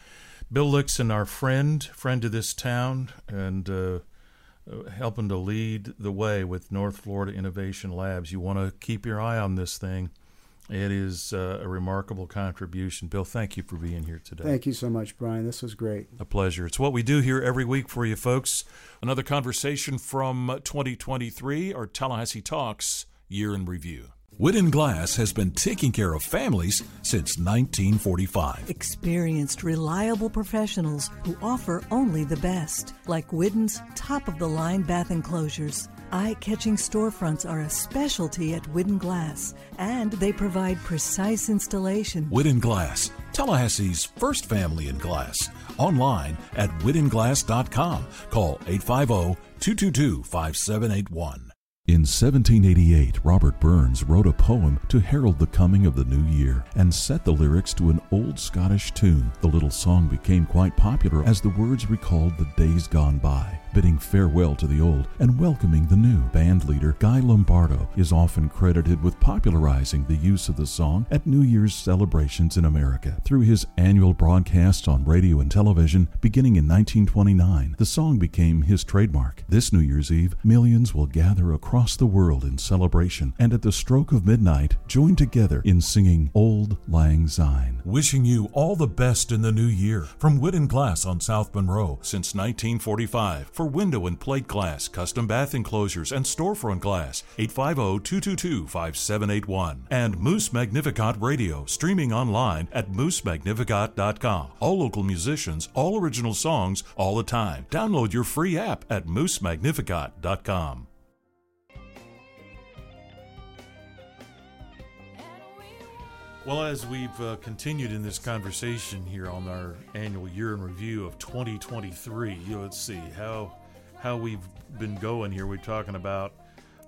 Bill Lickson, our friend, friend of this town, and uh, helping to lead the way with North Florida Innovation Labs. You want to keep your eye on this thing. It is uh, a remarkable contribution. Bill, thank you for being here today. Thank you so much, Brian. This was great. A pleasure. It's what we do here every week for you folks. Another conversation from 2023, our Tallahassee Talks Year in Review. Whidden Glass has been taking care of families since 1945. Experienced, reliable professionals who offer only the best, like Whidden's top of the line bath enclosures. Eye catching storefronts are a specialty at Whidden Glass, and they provide precise installation. Whidden Glass, Tallahassee's first family in glass. Online at whiddenglass.com. Call 850 222 5781. In 1788, Robert Burns wrote a poem to herald the coming of the new year and set the lyrics to an old Scottish tune. The little song became quite popular as the words recalled the days gone by. Bidding farewell to the old and welcoming the new. Band leader Guy Lombardo is often credited with popularizing the use of the song at New Year's celebrations in America. Through his annual broadcasts on radio and television beginning in 1929, the song became his trademark. This New Year's Eve, millions will gather across the world in celebration and at the stroke of midnight join together in singing Auld Lang Syne. Wishing you all the best in the new year from and Glass on South Monroe since 1945 for window and plate glass, custom bath enclosures, and storefront glass. 850-222-5781 and Moose Magnificat Radio streaming online at moosemagnificat.com. All local musicians, all original songs, all the time. Download your free app at moosemagnificat.com. Well, as we've uh, continued in this conversation here on our annual year in review of 2023, you know, let's see how how we've been going here. We're talking about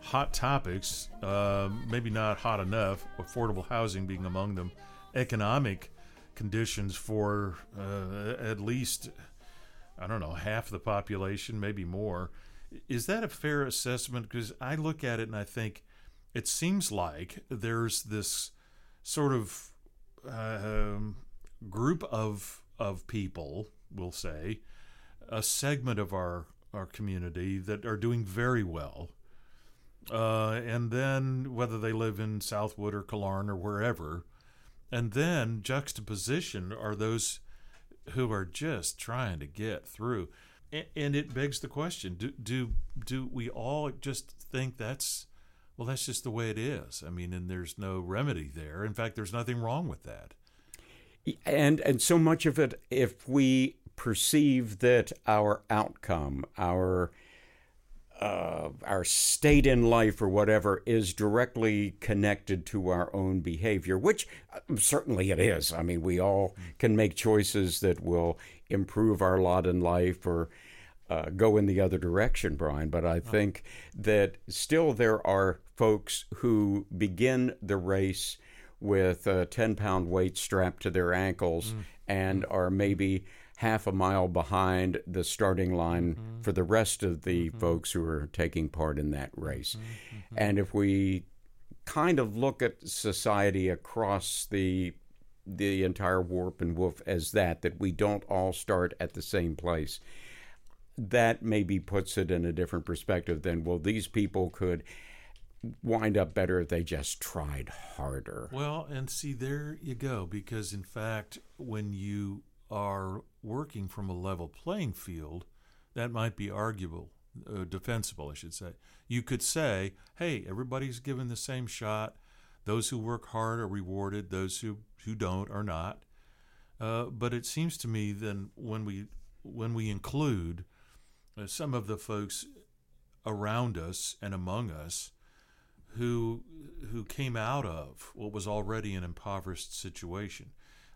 hot topics, uh, maybe not hot enough. Affordable housing being among them, economic conditions for uh, at least I don't know half the population, maybe more. Is that a fair assessment? Because I look at it and I think it seems like there's this sort of um, group of of people, we'll say, a segment of our our community that are doing very well. Uh, and then whether they live in Southwood or Killearn or wherever, and then juxtaposition are those who are just trying to get through. And, and it begs the question: Do do do we all just think that's well, that's just the way it is. I mean, and there's no remedy there. In fact, there's nothing wrong with that. And and so much of it, if we perceive that our outcome, our uh, our state in life or whatever is directly connected to our own behavior, which uh, certainly it is. I mean, we all can make choices that will improve our lot in life or uh, go in the other direction, Brian. But I uh-huh. think that still there are folks who begin the race with a 10 pound weight strapped to their ankles mm. and mm. are maybe half a mile behind the starting line mm-hmm. for the rest of the mm-hmm. folks who are taking part in that race. Mm-hmm. And if we kind of look at society across the the entire warp and woof as that that we don't all start at the same place that maybe puts it in a different perspective than well these people could wind up better if they just tried harder Well, and see, there you go. Because in fact, when you are working from a level playing field, that might be arguable, uh, defensible, I should say. You could say, hey, everybody's given the same shot. Those who work hard are rewarded. Those who, who don't are not. Uh, but it seems to me then when we when we include some of the folks around us and among us who who came out of what was already an impoverished situation.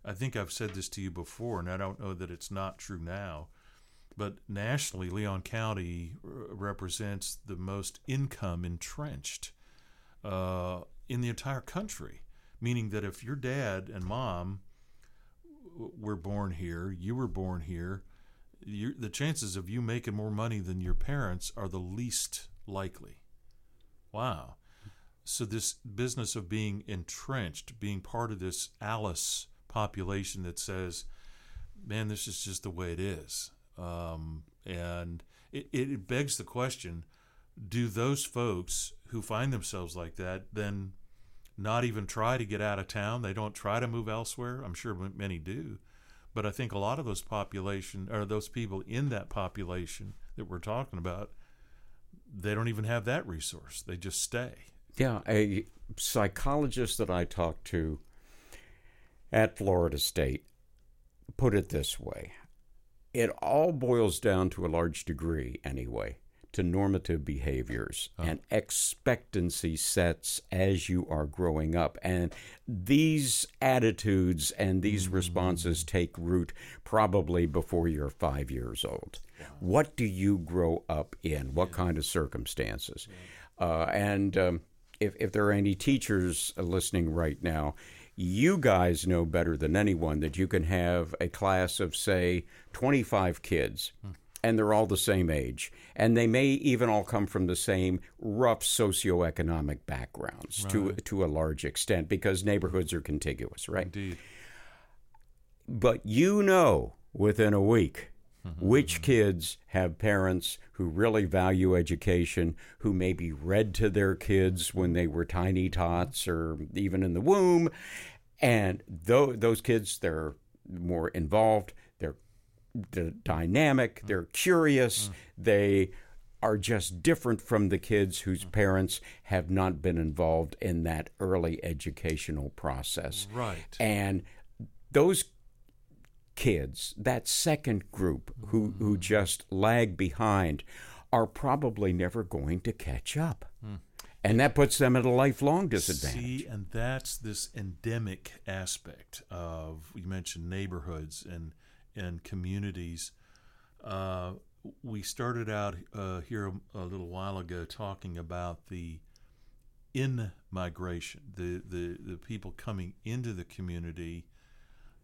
I think I've said this to you before, and I don't know that it's not true now. But nationally, Leon County r- represents the most income entrenched uh, in the entire country. Meaning that if your dad and mom were born here, you were born here, you, the chances of you making more money than your parents are the least likely. Wow. So this business of being entrenched, being part of this Alice population that says, "Man, this is just the way it is," um, and it, it begs the question: Do those folks who find themselves like that then not even try to get out of town? They don't try to move elsewhere. I'm sure many do, but I think a lot of those population or those people in that population that we're talking about, they don't even have that resource. They just stay. Yeah, a psychologist that I talked to at Florida State put it this way it all boils down to a large degree, anyway, to normative behaviors and expectancy sets as you are growing up. And these attitudes and these responses take root probably before you're five years old. What do you grow up in? What kind of circumstances? Uh, and um, if, if there are any teachers listening right now, you guys know better than anyone that you can have a class of, say, 25 kids, and they're all the same age, and they may even all come from the same rough socioeconomic backgrounds to to a large extent because neighborhoods are contiguous, right? Indeed. But you know within a week mm-hmm. which kids have parents who really value education, who maybe read to their kids when they were tiny tots or even in the womb. And tho- those kids, they're more involved, dynamic, mm. they're curious, mm. they are just different from the kids whose mm. parents have not been involved in that early educational process. Right. And those kids, that second group who, who just lag behind, are probably never going to catch up. Hmm. And that puts them at a lifelong disadvantage. See, and that's this endemic aspect of you mentioned neighborhoods and and communities. Uh, we started out uh, here a, a little while ago talking about the in migration, the, the the people coming into the community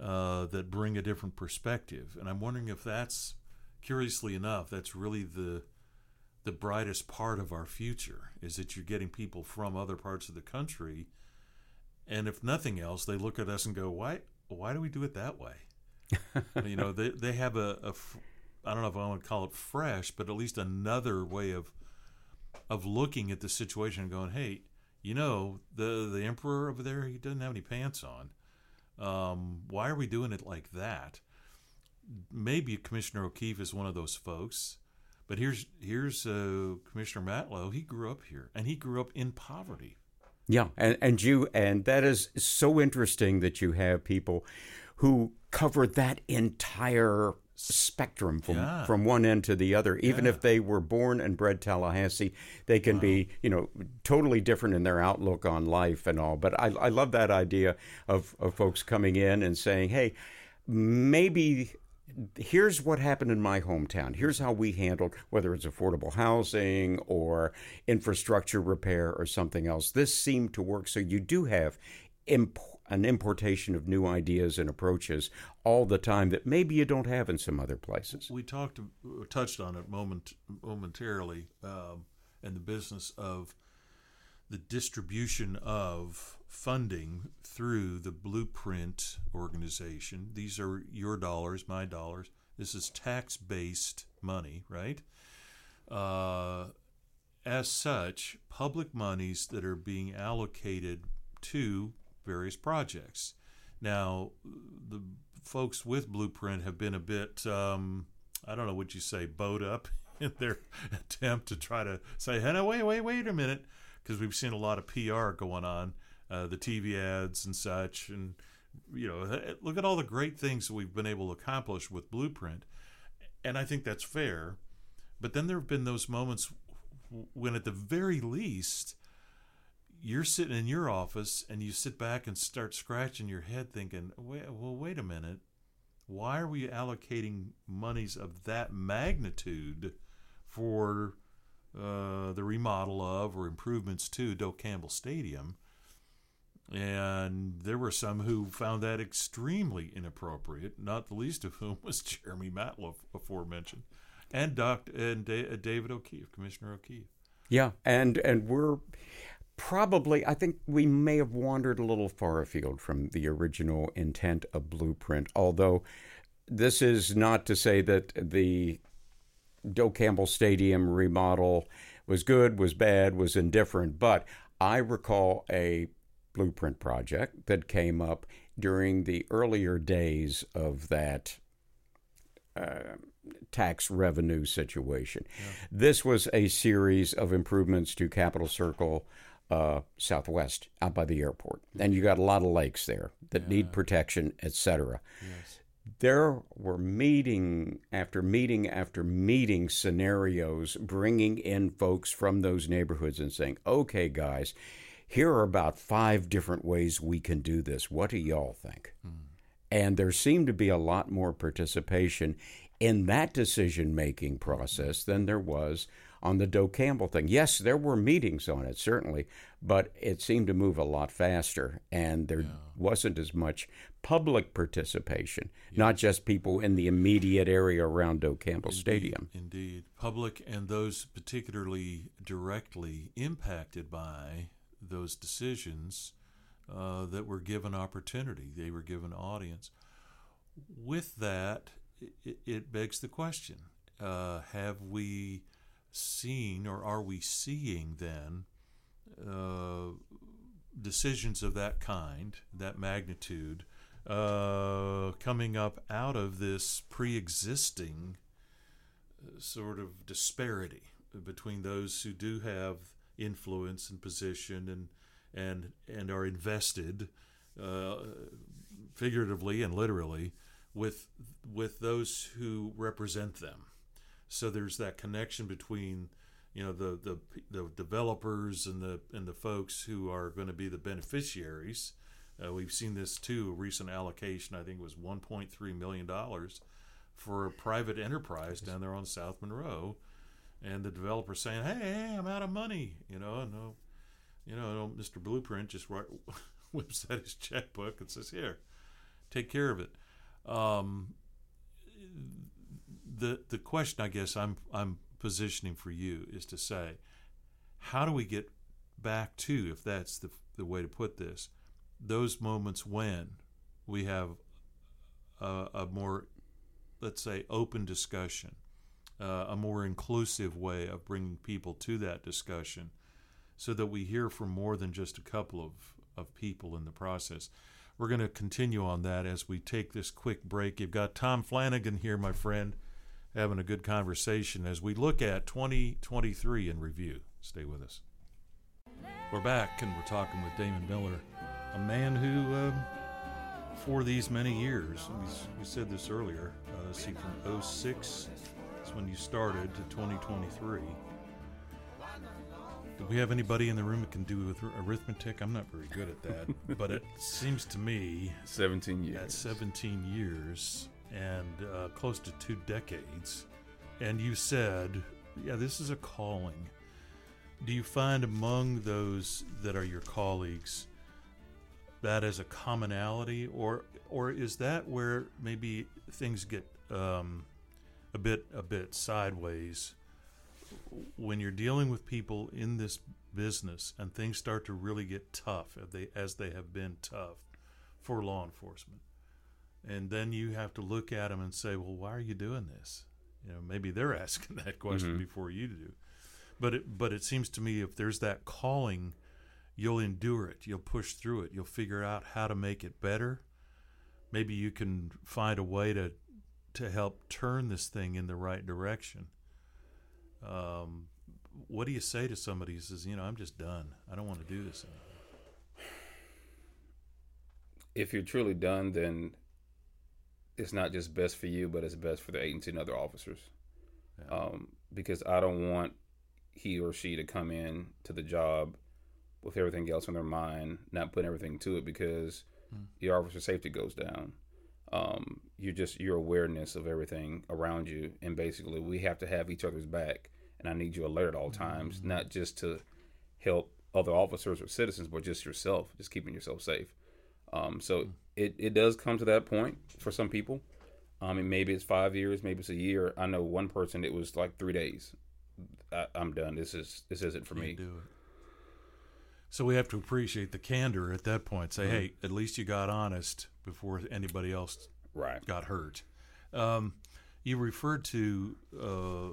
uh, that bring a different perspective, and I'm wondering if that's curiously enough, that's really the the brightest part of our future is that you're getting people from other parts of the country and if nothing else they look at us and go why why do we do it that way you know they, they have a, a i don't know if i want to call it fresh but at least another way of of looking at the situation and going hey you know the the emperor over there he doesn't have any pants on um, why are we doing it like that maybe commissioner o'keefe is one of those folks but here's here's uh, Commissioner Matlow. He grew up here, and he grew up in poverty. Yeah, and, and you and that is so interesting that you have people who cover that entire spectrum from Yeah. from one end to the other. Even Yeah. if they were born and bred Tallahassee, they can be you know totally different in their outlook on life and all. But I, I love that idea of of folks coming in and saying, hey, maybe here's what happened in my hometown. Here's how we handled whether it's affordable housing or infrastructure repair or something else. This seemed to work. So you do have imp- an importation of new ideas and approaches all the time that maybe you don't have in some other places. We talked, touched on it moment momentarily, um, in the business of the distribution of funding through the Blueprint organization. These are your dollars, my dollars. This is tax-based money, right? Uh, as such, public monies that are being allocated to various projects. Now, the folks with Blueprint have been a bit, um, I don't know what you say, bowed up in their attempt to try to say, hey, no, wait, wait, wait a minute, because we've seen a lot of PR going on, uh, the TV ads and such, and you know, look at all the great things we've been able to accomplish with Blueprint, and I think that's fair. But then there have been those moments when, at the very least, you're sitting in your office and you sit back and start scratching your head thinking, wait, well, wait a minute. Why are we allocating monies of that magnitude for uh, the remodel of or improvements to Doak Campbell Stadium? And there were some who found that extremely inappropriate, not the least of whom was Jeremy Matlow, aforementioned, and Dr. and Da- David O'Keefe, Commissioner O'Keefe. Yeah, and and we're probably I think we may have wandered a little far afield from the original intent of Blueprint. Although this is not to say that the Doak Campbell Stadium remodel was good, was bad, was indifferent, but I recall a blueprint project that came up during the earlier days of that uh, tax revenue situation. This was a series of improvements to Capital Circle uh, Southwest out by the airport. And you got a lot of lakes there that need protection, etc. There were meeting after meeting after meeting scenarios bringing in folks from those neighborhoods and saying, okay, guys, here are about five different ways we can do this. What do y'all think? Hmm. And there seemed to be a lot more participation in that decision making process than there was on the Doak Campbell thing. Yes, there were meetings on it, certainly, but it seemed to move a lot faster, and there wasn't as much public participation, not just people in the immediate area around Doak Campbell Stadium. Indeed. Public and those particularly directly impacted by those decisions uh, that were given opportunity, they were given audience. With that, it, it begs the question uh, have we seen or are we seeing then uh, decisions of that kind, that magnitude, uh, coming up out of this pre existing uh, sort of disparity between those who do have influence and position and and and are invested uh, figuratively and literally with with those who represent them. So there's that connection between you know the the, the developers and the and the folks who are going to be the beneficiaries. Uh, we've seen this too. A recent allocation, I think, was 1.3 million dollars for a private enterprise down there on South Monroe, and the developer saying, "Hey, hey I'm out of money," you know, no, you know, Mr. Blueprint just right, whips out his checkbook and says, "Here, take care of it." Um, the the question I guess I'm I'm positioning for you is to say, how do we get back to, if that's the the way to put this, those moments when we have a, a more, let's say, open discussion, uh, a more inclusive way of bringing people to that discussion, so that we hear from more than just a couple of of people in the process. We're going to continue on that as we take this quick break. You've got Tom Flanigan here, my friend, having a good conversation as we look at 2023 in review. Stay with us. We're back and we're talking with Damon Miller, a man who, um, for these many years, we, said this earlier, uh, see, from 06, that's when you started, to 2023. Do we have anybody in the room that can do with arithmetic? I'm not very good at that, but it seems to me 17 years. at 17 years and uh, close to two decades, and you said, yeah, this is a calling. Do you find among those that are your colleagues that as a commonality, or or is that where maybe things get um, a bit a bit sideways? when you're dealing with people in this business and things start to really get tough as they as they have been tough for law enforcement and then you have to look at them and say well why are you doing this you know maybe they're asking that question Mhm. before you do but it but it seems to me if there's that calling you'll endure it you'll push through it you'll figure out how to make it better maybe you can find a way to to help turn this thing in the right direction um, what do you say to somebody who says, you know, I'm just done. I don't want to do this anymore. if you're truly done, then it's not just best for you, but it's best for the agency and other officers. Yeah. Um, because I don't want he or she to come in to the job with everything else on their mind, not putting everything to it because your officer safety goes down. Um, you just your awareness of everything around you, and basically we have to have each other's back. And I need you alert at all times, not just to help other officers or citizens, but just yourself, just keeping yourself safe. Um, so it, it does come to that point for some people. Um, and maybe it's five years, maybe it's a year. I know one person it was like three days. I, I'm done. This is this isn't for me. do it. So we have to appreciate the candor at that point. Say, hey, at least you got honest before anybody else Right. got hurt. Um, you referred to uh,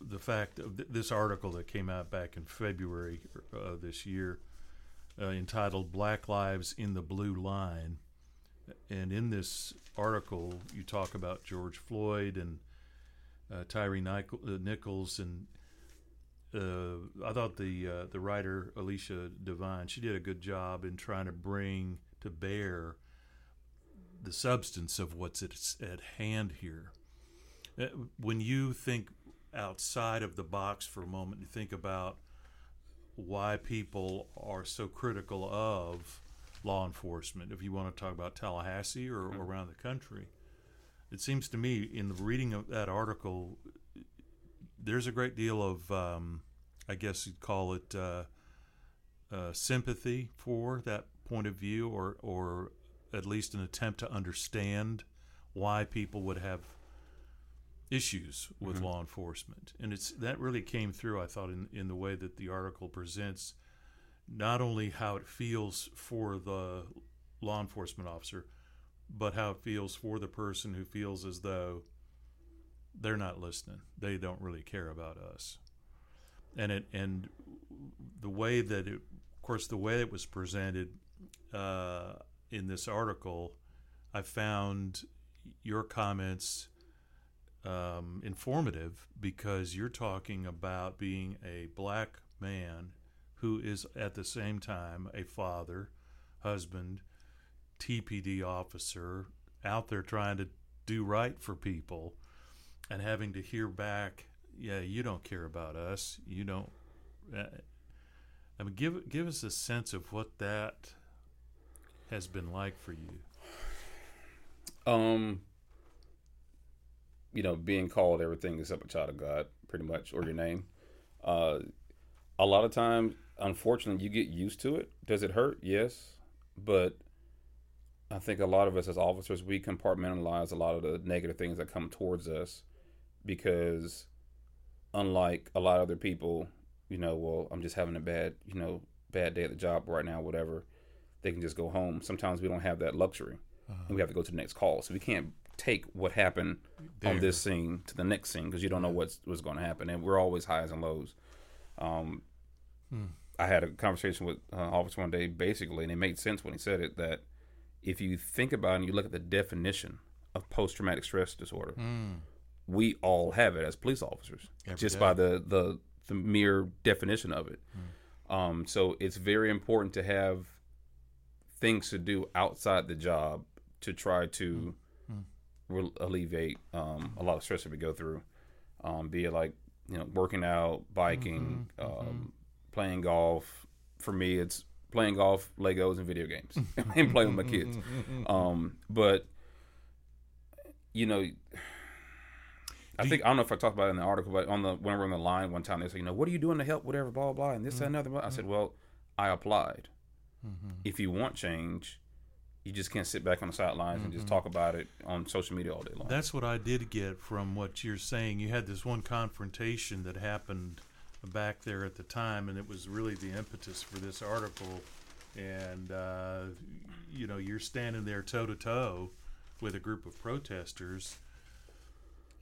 the fact of th- this article that came out back in February uh, this year, uh, entitled "Black Lives in the Blue Line," and in this article, you talk about George Floyd and uh, Tyree Nic- uh, Nichols, and uh, I thought the uh, the writer Alicia Devine she did a good job in trying to bring to bear the substance of what's at, at hand here. Uh, When you think outside of the box for a moment, you think about why people are so critical of law enforcement. If you want to talk about Tallahassee or around the country, it seems to me in the reading of that article, there's a great deal of, um, I guess you'd call it uh, uh, sympathy for that point of view, or or at least an attempt to understand why people would have issues with Mhm. law enforcement, and it's that really came through. I thought in in the way that the article presents not only how it feels for the law enforcement officer, but how it feels for the person who feels as though they're not listening. They don't really care about us. And it and the way that it, of course, the way it was presented uh, in this article, I found your comments um, informative because you're talking about being a black man who is at the same time a father, husband, TPD officer out there trying to do right for people and having to hear back, yeah, you don't care about us. You don't. Uh, I mean, give give us a sense of what that has been like for you. Um, you know, being called everything except a child of God, pretty much, or your name. Uh, a lot of times, unfortunately, you get used to it. Does it hurt? Yes, but I think a lot of us as officers we compartmentalize a lot of the negative things that come towards us because, unlike a lot of other people, you know, well, I'm just having a bad, you know, bad day at the job right now, whatever. They can just go home. Sometimes we don't have that luxury and we have to go to the next call. So we can't take what happened on this scene to the next scene because you don't know what's what's going to happen, and we're always highs and lows. Um, Hmm. I had a conversation with uh, officer one day, basically, and it made sense when he said it that if you think about it and you look at the definition of post traumatic stress disorder, we all have it as police officers, Every just day. by the, the the mere definition of it. Um, so it's very important to have things to do outside the job to try to re- alleviate um, a lot of stress that we go through. Um, be it like you know working out, biking, um, playing golf. For me, it's playing golf, Legos, and video games, and playing with my kids. Um, but you know, I think I don't know if I talked about it in the article, but on the when we were on the line one time, they said, you know, what are you doing to help, whatever, blah blah, blah and this that, and another. I said, well, I applied. If you want change, you just can't sit back on the sidelines and just talk about it on social media all day long. That's what I did get from what you're saying. You had this one confrontation that happened back there at the time, and it was really the impetus for this article. And uh, you know, you're standing there toe to toe with a group of protesters,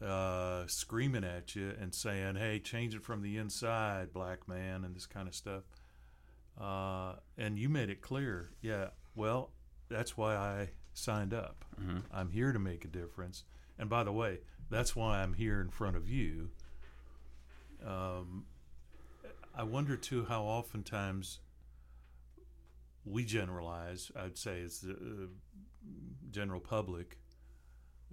uh, screaming at you and saying, "Hey, change it from the inside, black man," and this kind of stuff. Uh, and you made it clear, yeah. Well, that's why I signed up. I'm here to make a difference. And by the way, that's why I'm here in front of you. Um, I wonder too how oftentimes we generalize. I'd say it's the uh, general public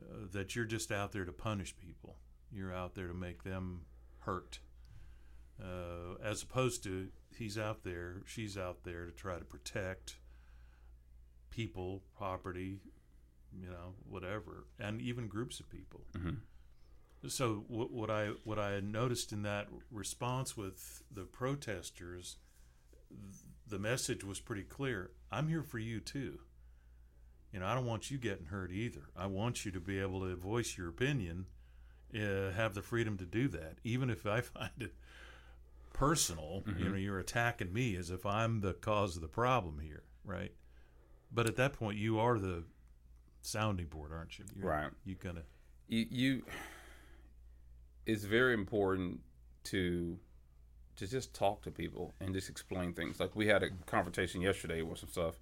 uh, that you're just out there to punish people. You're out there to make them hurt, uh, as opposed to he's out there, she's out there to try to protect people, property, you know, whatever, and even groups of people. Mhm. So what, what I what I had noticed in that response with the protesters, the message was pretty clear. I'm here for you too. You know, I don't want you getting hurt either. I want you to be able to voice your opinion, uh, have the freedom to do that, even if I find it personal. You mm-hmm. know, you're attacking me as if I'm the cause of the problem here, right? But at that point, you are the sounding board, aren't you? You're, Right. You gonna you, you it's very important to to just talk to people and just explain things. Like we had a confrontation yesterday with some stuff,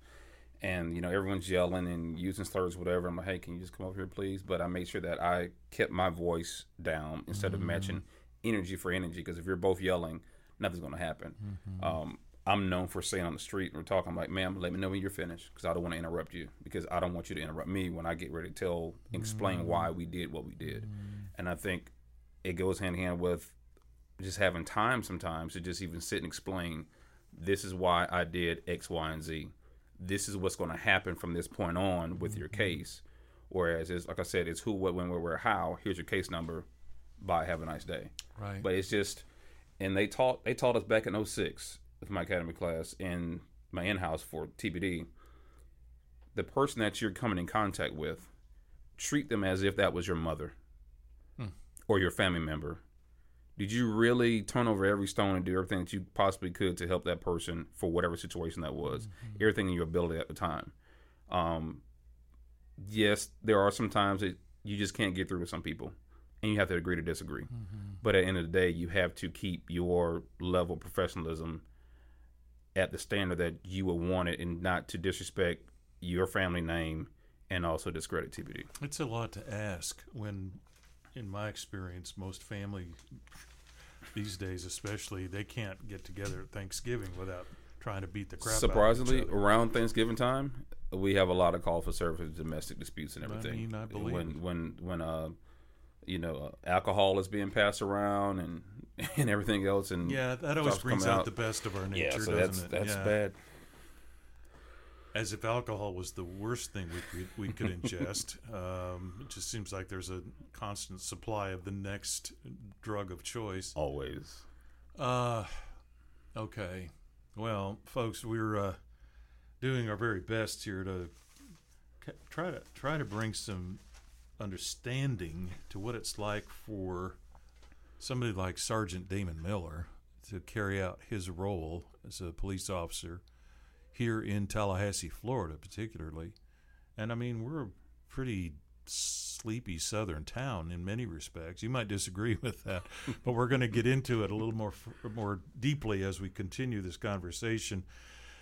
and you know everyone's yelling and using slurs, whatever. I'm like, hey, can you just come over here, please? But I made sure that I kept my voice down instead of matching mm. energy for energy. Because if you're both yelling, nothing's going to happen. Mm-hmm. Um, I'm known for saying on the street, and we're talking, I'm like, ma'am, let me know when you're finished, because I don't want to interrupt you, because I don't want you to interrupt me when I get ready to tell, explain mm. why we did what we did. Mm. And I think it goes hand in hand with just having time sometimes to just even sit and explain, this is why I did X, Y, and Z. This is what's going to happen from this point on with your mm-hmm. case. Whereas, it's, like I said, it's who, what, when, where, where, how. Here's your case number. bye, have a nice day. Right. But it's just, and they taught they taught us back in 06 with my academy class in my in house for TPD. The person that you're coming in contact with, treat them as if that was your mother or your family member. Did you really turn over every stone and do everything that you possibly could to help that person for whatever situation that was? Everything in your ability at the time. Um, yes, there are some times that you just can't get through with some people, and you have to agree to disagree. But at the end of the day, you have to keep your level of professionalism at the standard that you would want it, and not to disrespect your family name and also discredit TPD. It's a lot to ask when, in my experience, most family these days, especially, they can't get together at Thanksgiving without trying to beat the crap Surprisingly, around Thanksgiving time, we have a lot of call for service, domestic disputes, and I everything. mean, I believe when when when uh, you know, uh, alcohol is being passed around and and everything else, and Yeah, that always brings coming out, the best of our nature, yeah, so doesn't that's it? that's Yeah. bad. As if alcohol was the worst thing we could, we could ingest. Um, it just seems like there's a constant supply of the next drug of choice. Always. Uh, okay. Well, folks, we're uh, doing our very best here to try to try to bring some understanding to what it's like for somebody like Sergeant Damon Miller to carry out his role as a police officer here in Tallahassee, Florida, particularly. And I mean, we're a pretty sleepy southern town in many respects. You might disagree with that, but we're going to get into it a little more more deeply as we continue this conversation.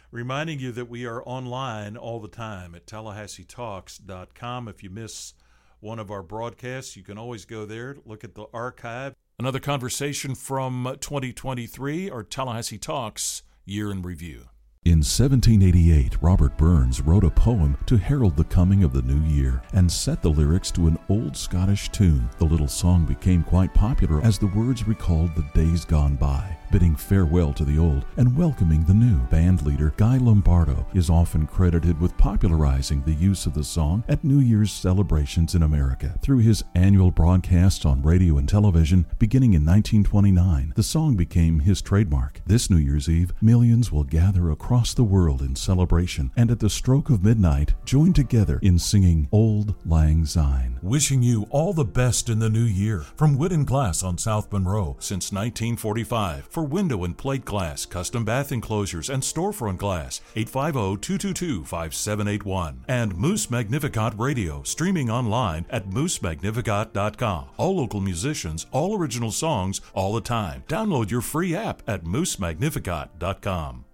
Reminding you that we are online all the time at TallahasseeTalks.com. If you miss one of our broadcasts, you can always go there, look at the archive. Another conversation from uh, 2023, our Tallahassee Talks Year in Review. In 1788, Robert Burns wrote a poem to herald the coming of the new year and set the lyrics to an old Scottish tune. The little song became quite popular as the words recalled the days gone by, bidding farewell to the old and welcoming the new. Band leader Guy Lombardo is often credited with popularizing the use of the song at New Year's celebrations in America. Through his annual broadcasts on radio and television beginning in 1929, the song became his trademark. This New Year's Eve, millions will gather across the world in celebration and at the stroke of midnight join together in singing Auld Lang Syne. Wishing you all the best in the new year from Whidden Glass on South Monroe since 1945 for window and plate glass, custom bath enclosures, and storefront glass. 850-222-5781 and Moose Magnificat Radio streaming online at moosemagnificat.com. All local musicians, all original songs, all the time. Download your free app at moosemagnificat.com.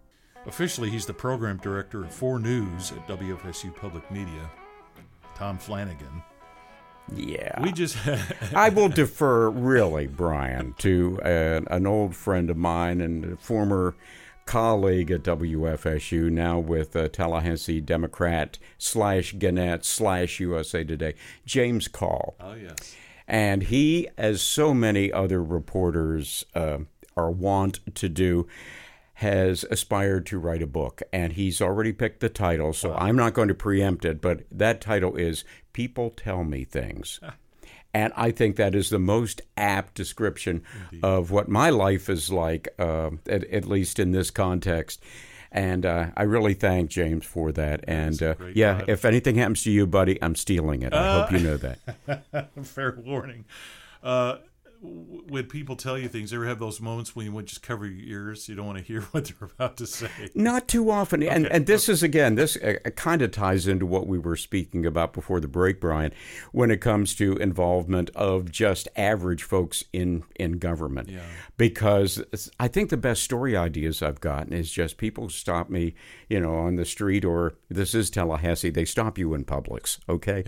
Officially, he's the program director of 4 News at WFSU Public Media. Tom Flanigan. Yeah. We just I will defer, really, Brian, to an, an old friend of mine and a former colleague at WFSU, now with uh, Tallahassee Democrat slash Gannett slash USA Today, James Call. Oh yes. And he, as so many other reporters uh, are wont to do, has aspired to write a book. And he's already picked the title, so I'm not going to preempt it, but that title is People Tell Me Things. And I think that is the most apt description of what my life is like, uh, at, at least in this context. And uh, I really thank James for that. And uh, yeah, if anything happens to you, buddy, I'm stealing it. I hope you know that. Fair warning. Uh, when people tell you things, you ever have those moments when you would just cover your ears? You don't want to hear what they're about to say. Not too often. And and this is again, this uh, kind of ties into what we were speaking about before the break, Brian, when it comes to involvement of just average folks in in government. Yeah. Because I think the best story ideas I've gotten is just people stop me, you know, on the street or this is Tallahassee, they stop you in Publix, okay?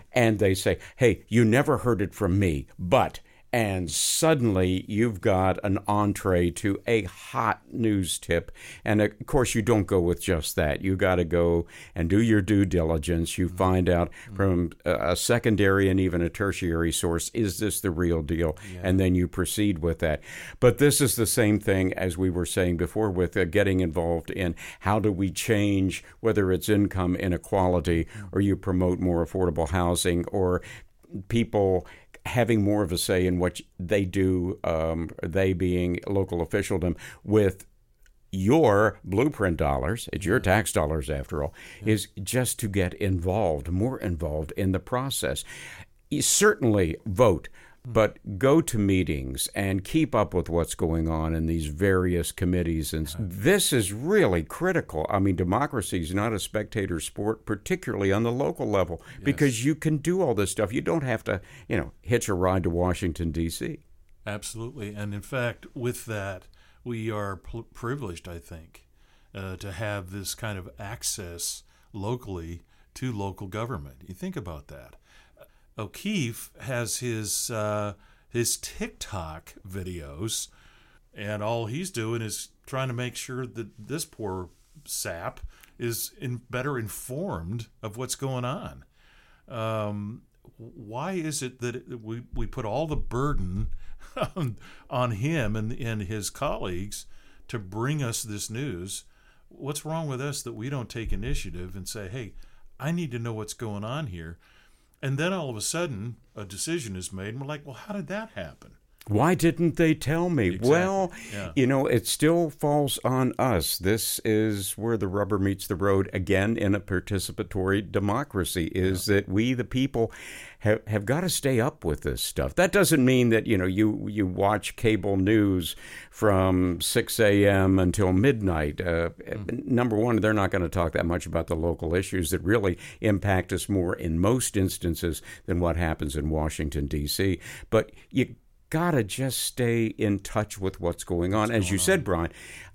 and they say, "Hey, you never heard it from me, but and suddenly you've got an entree to a hot news tip. And of course, you don't go with just that. You got to go and do your due diligence. You mm-hmm. find out mm-hmm. from a secondary and even a tertiary source is this the real deal? And then you proceed with that. But this is the same thing as we were saying before with uh, getting involved in how do we change whether it's income inequality mm-hmm. or you promote more affordable housing or people having more of a say in what they do, um, they being local officialdom, with your blueprint dollars, it's your tax dollars after all, is just to get involved, more involved in the process. Certainly vote, but go to meetings and keep up with what's going on in these various committees. And this is really critical. I mean, democracy is not a spectator sport, particularly on the local level, because you can do all this stuff. You don't have to, you know, hitch a ride to Washington, D.C. Absolutely. And in fact, with that, we are pl- privileged, I think, uh, to have this kind of access locally to local government. You think about that. O'Keefe has his uh, his TikTok videos, and all he's doing is trying to make sure that this poor sap is in better informed of what's going on. Um, why is it that we we put all the burden on, on him and and his colleagues to bring us this news? What's wrong with us that we don't take initiative and say, "Hey, I need to know what's going on here," and then all of a sudden a decision is made, and we're like, "Well, how did that happen?" Why didn't they tell me? Exactly. Well, Yeah. you know, it still falls on us. This is where the rubber meets the road again in a participatory democracy is that we the people have, have got to stay up with this stuff. That doesn't mean that, you know, you you watch cable news from 6 a.m. until midnight. Uh, Number one, they're not going to talk that much about the local issues that really impact us more in most instances than what happens in Washington, D.C. But you gotta just stay in touch with what's going on. As you said, Brian,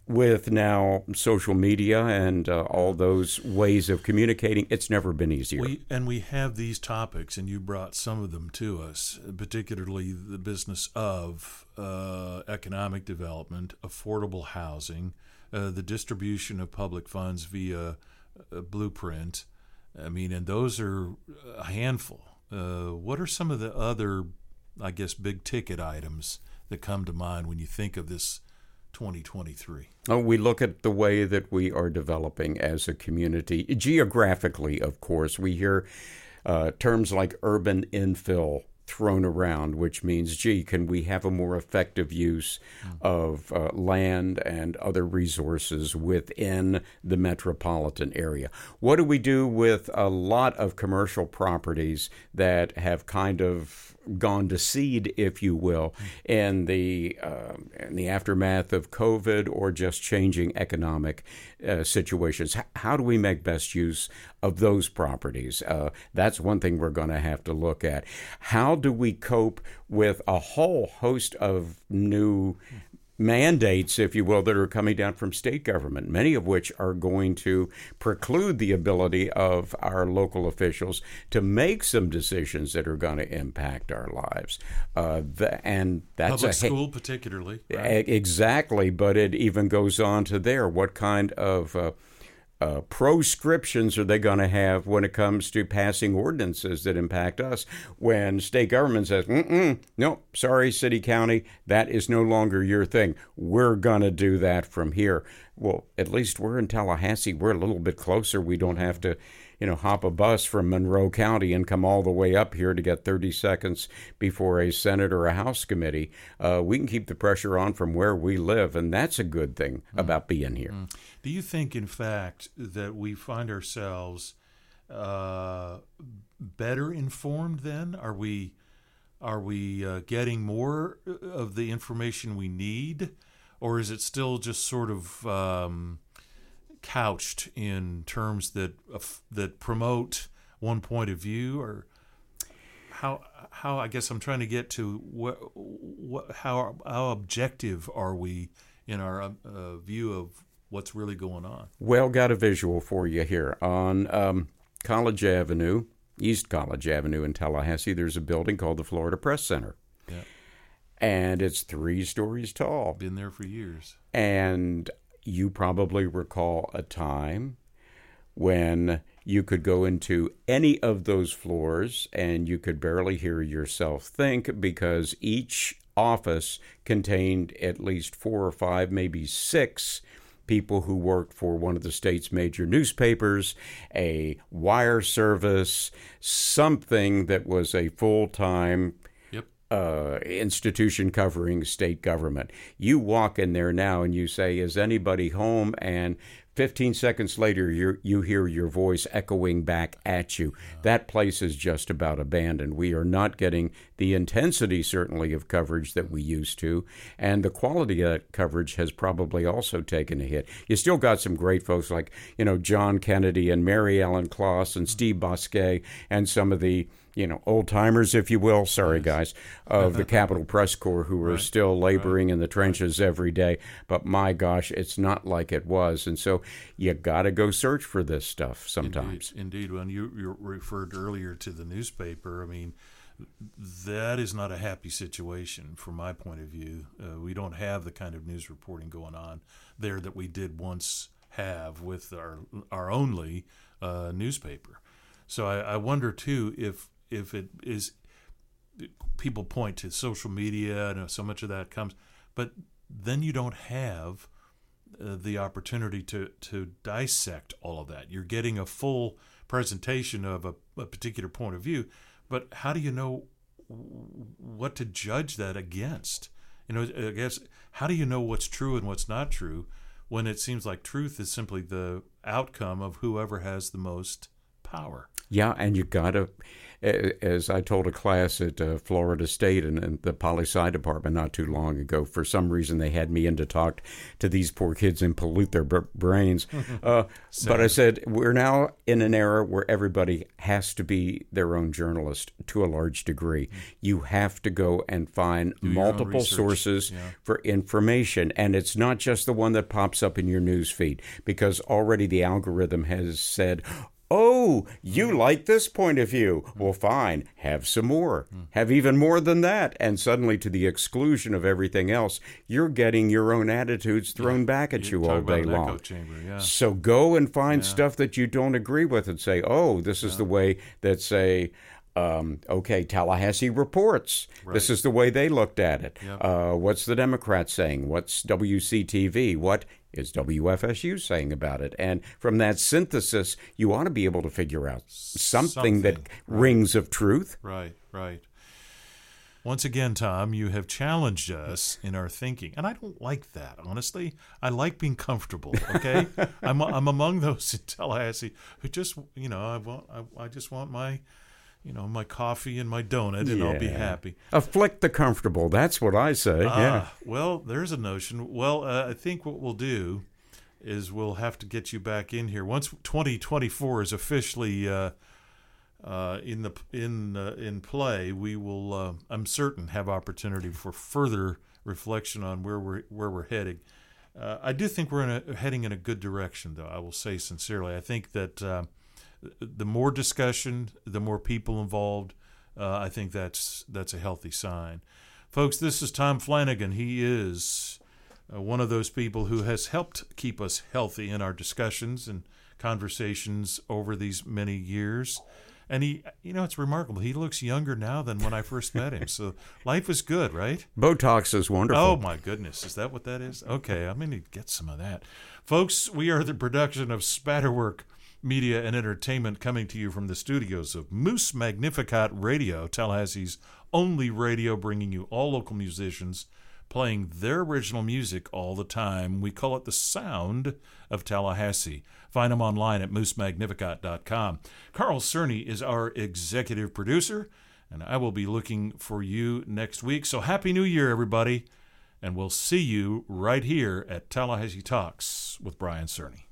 with now social media and uh, all those ways of communicating, it's never been easier. We and we have these topics, and you brought some of them to us, particularly the business of uh, economic development, affordable housing, uh, the distribution of public funds via uh, blueprint. I mean, and those are a handful. Uh, what are some of the other, I guess, big ticket items that come to mind when you think of this 2023? Oh, we look at the way that we are developing as a community. Geographically, of course, we hear uh, terms like urban infill thrown around, which means, gee, can we have a more effective use of uh, land and other resources within the metropolitan area? What do we do with a lot of commercial properties that have kind of gone to seed, if you will, in the um, in the aftermath of COVID or just changing economic uh, situations. How do we make best use of those properties? Uh, that's one thing we're going to have to look at. How do we cope with a whole host of new mandates, if you will, that are coming down from state government, many of which are going to preclude the ability of our local officials to make some decisions that are going to impact our lives. Uh, the, and that's Public a school, particularly. Right? Exactly, but it even goes on to there. What kind of uh, uh, proscriptions are they going to have when it comes to passing ordinances that impact us? When state government says, Mm-mm, "No, sorry, city county, that is no longer your thing. We're going to do that from here." Well, at least we're in Tallahassee. We're a little bit closer. We don't have to you know, hop a bus from Monroe County and come all the way up here to get 30 seconds before a Senate or a House committee. Uh, we can keep the pressure on from where we live, and that's a good thing about being here. Do you think, in fact, that we find ourselves uh, better informed? Then are we are we uh, getting more of the information we need, or is it still just sort of um, couched in terms that of- that promote one point of view, or how how I guess I'm trying to get to what what how how objective are we in our uh, view of what's really going on? Well, got a visual for you here. On um, College Avenue, East College Avenue in Tallahassee, there's a building called the Florida Press Center. Yeah. And it's three stories tall. Been there for years. And you probably recall a time when you could go into any of those floors and you could barely hear yourself think because each office contained at least four or five, maybe six people who worked for one of the state's major newspapers, a wire service, something that was a full time. Uh, institution covering state government. You walk in there now and you say, "Is anybody home?" and 15 seconds later, you you hear your voice echoing back at you. That place is just about abandoned. We are not getting the intensity, certainly, of coverage that we used to, and the quality of that coverage has probably also taken a hit. You still got some great folks like you know John Kennedy and Mary Ellen Klas and Steve Bousquet and some of the you know, old timers, if you will, sorry guys, of the Capitol Press Corps who are still laboring in the trenches every day. But my gosh, it's not like it was. And so you got to go search for this stuff sometimes. Indeed. Indeed. When you, you referred earlier to the newspaper, I mean, that is not a happy situation from my point of view. Uh, we don't have the kind of news reporting going on there that we did once have with our our only uh, newspaper. So I, I wonder too if if it is people point to social media and so much of that comes, but then you don't have uh, the opportunity to to dissect all of that. You're getting a full presentation of a, a particular point of view, but how do you know what to judge that against? You know, I guess how do you know what's true and what's not true when it seems like truth is simply the outcome of whoever has the most power? Yeah, and you got to as I told a class at uh, Florida State and, and, the poli sci department not too long ago, for some reason they had me in to talk to these poor kids and pollute their b- brains. Uh, but I said, we're now in an era where everybody has to be their own journalist to a large degree. You have to go and find Do multiple sources Yeah. for information. And it's not just the one that pops up in your news feed, because already the algorithm has said, Oh, you like this point of view? Well, fine. Have some more. Have even more than that. And suddenly, to the exclusion of everything else, you're getting your own attitudes thrown back at You you all day long. chamber, yeah. So go and find stuff that you don't agree with and say, oh, this is the way that, say, um, okay, Tallahassee reports. This is the way they looked at it. Uh, what's the Democrats saying? What's WCTV? What is WFSU saying about it? And from that synthesis, you ought to be able to figure out something, that Something, rings of truth. Right, right. Once again, Tom, you have challenged us in our thinking, and I don't like that. Honestly, I like being comfortable. Okay, I'm I'm among those in Tallahassee who just you know I want I, I just want my you know my coffee and my donut, and I'll be happy. Afflict the comfortable. That's what I say. yeah. Ah, well, there's a notion. Well, uh, I think what we'll do is we'll have to get you back in here once 2024 is officially uh, uh, in the in uh, in play. We will, uh, I'm certain, have opportunity for further reflection on where we're where we're heading. Uh, I do think we're in a, heading in a good direction, though. I will say sincerely, I think that uh, the more discussion, the more people involved. Uh, I think that's that's a healthy sign. Folks, this is Tom Flanigan. He is uh, one of those people who has helped keep us healthy in our discussions and conversations over these many years. And he, you know, it's remarkable. He looks younger now than when I first met him. So life is good, right? Botox is wonderful. Oh my goodness, is that what that is? Okay, I'm gonna get some of that, folks. We are the production of Spatterwork Media and Entertainment, coming to you from the studios of Moose Magnificat Radio, Tallahassee's only radio, bringing you all local musicians playing their original music all the time. We call it the sound of Tallahassee. Find them online at moosemagnificat.com. Carl Cerny is our executive producer, and I will be looking for you next week. So happy New Year, everybody, and we'll see you right here at Tallahassee Talks with Brian Cerny.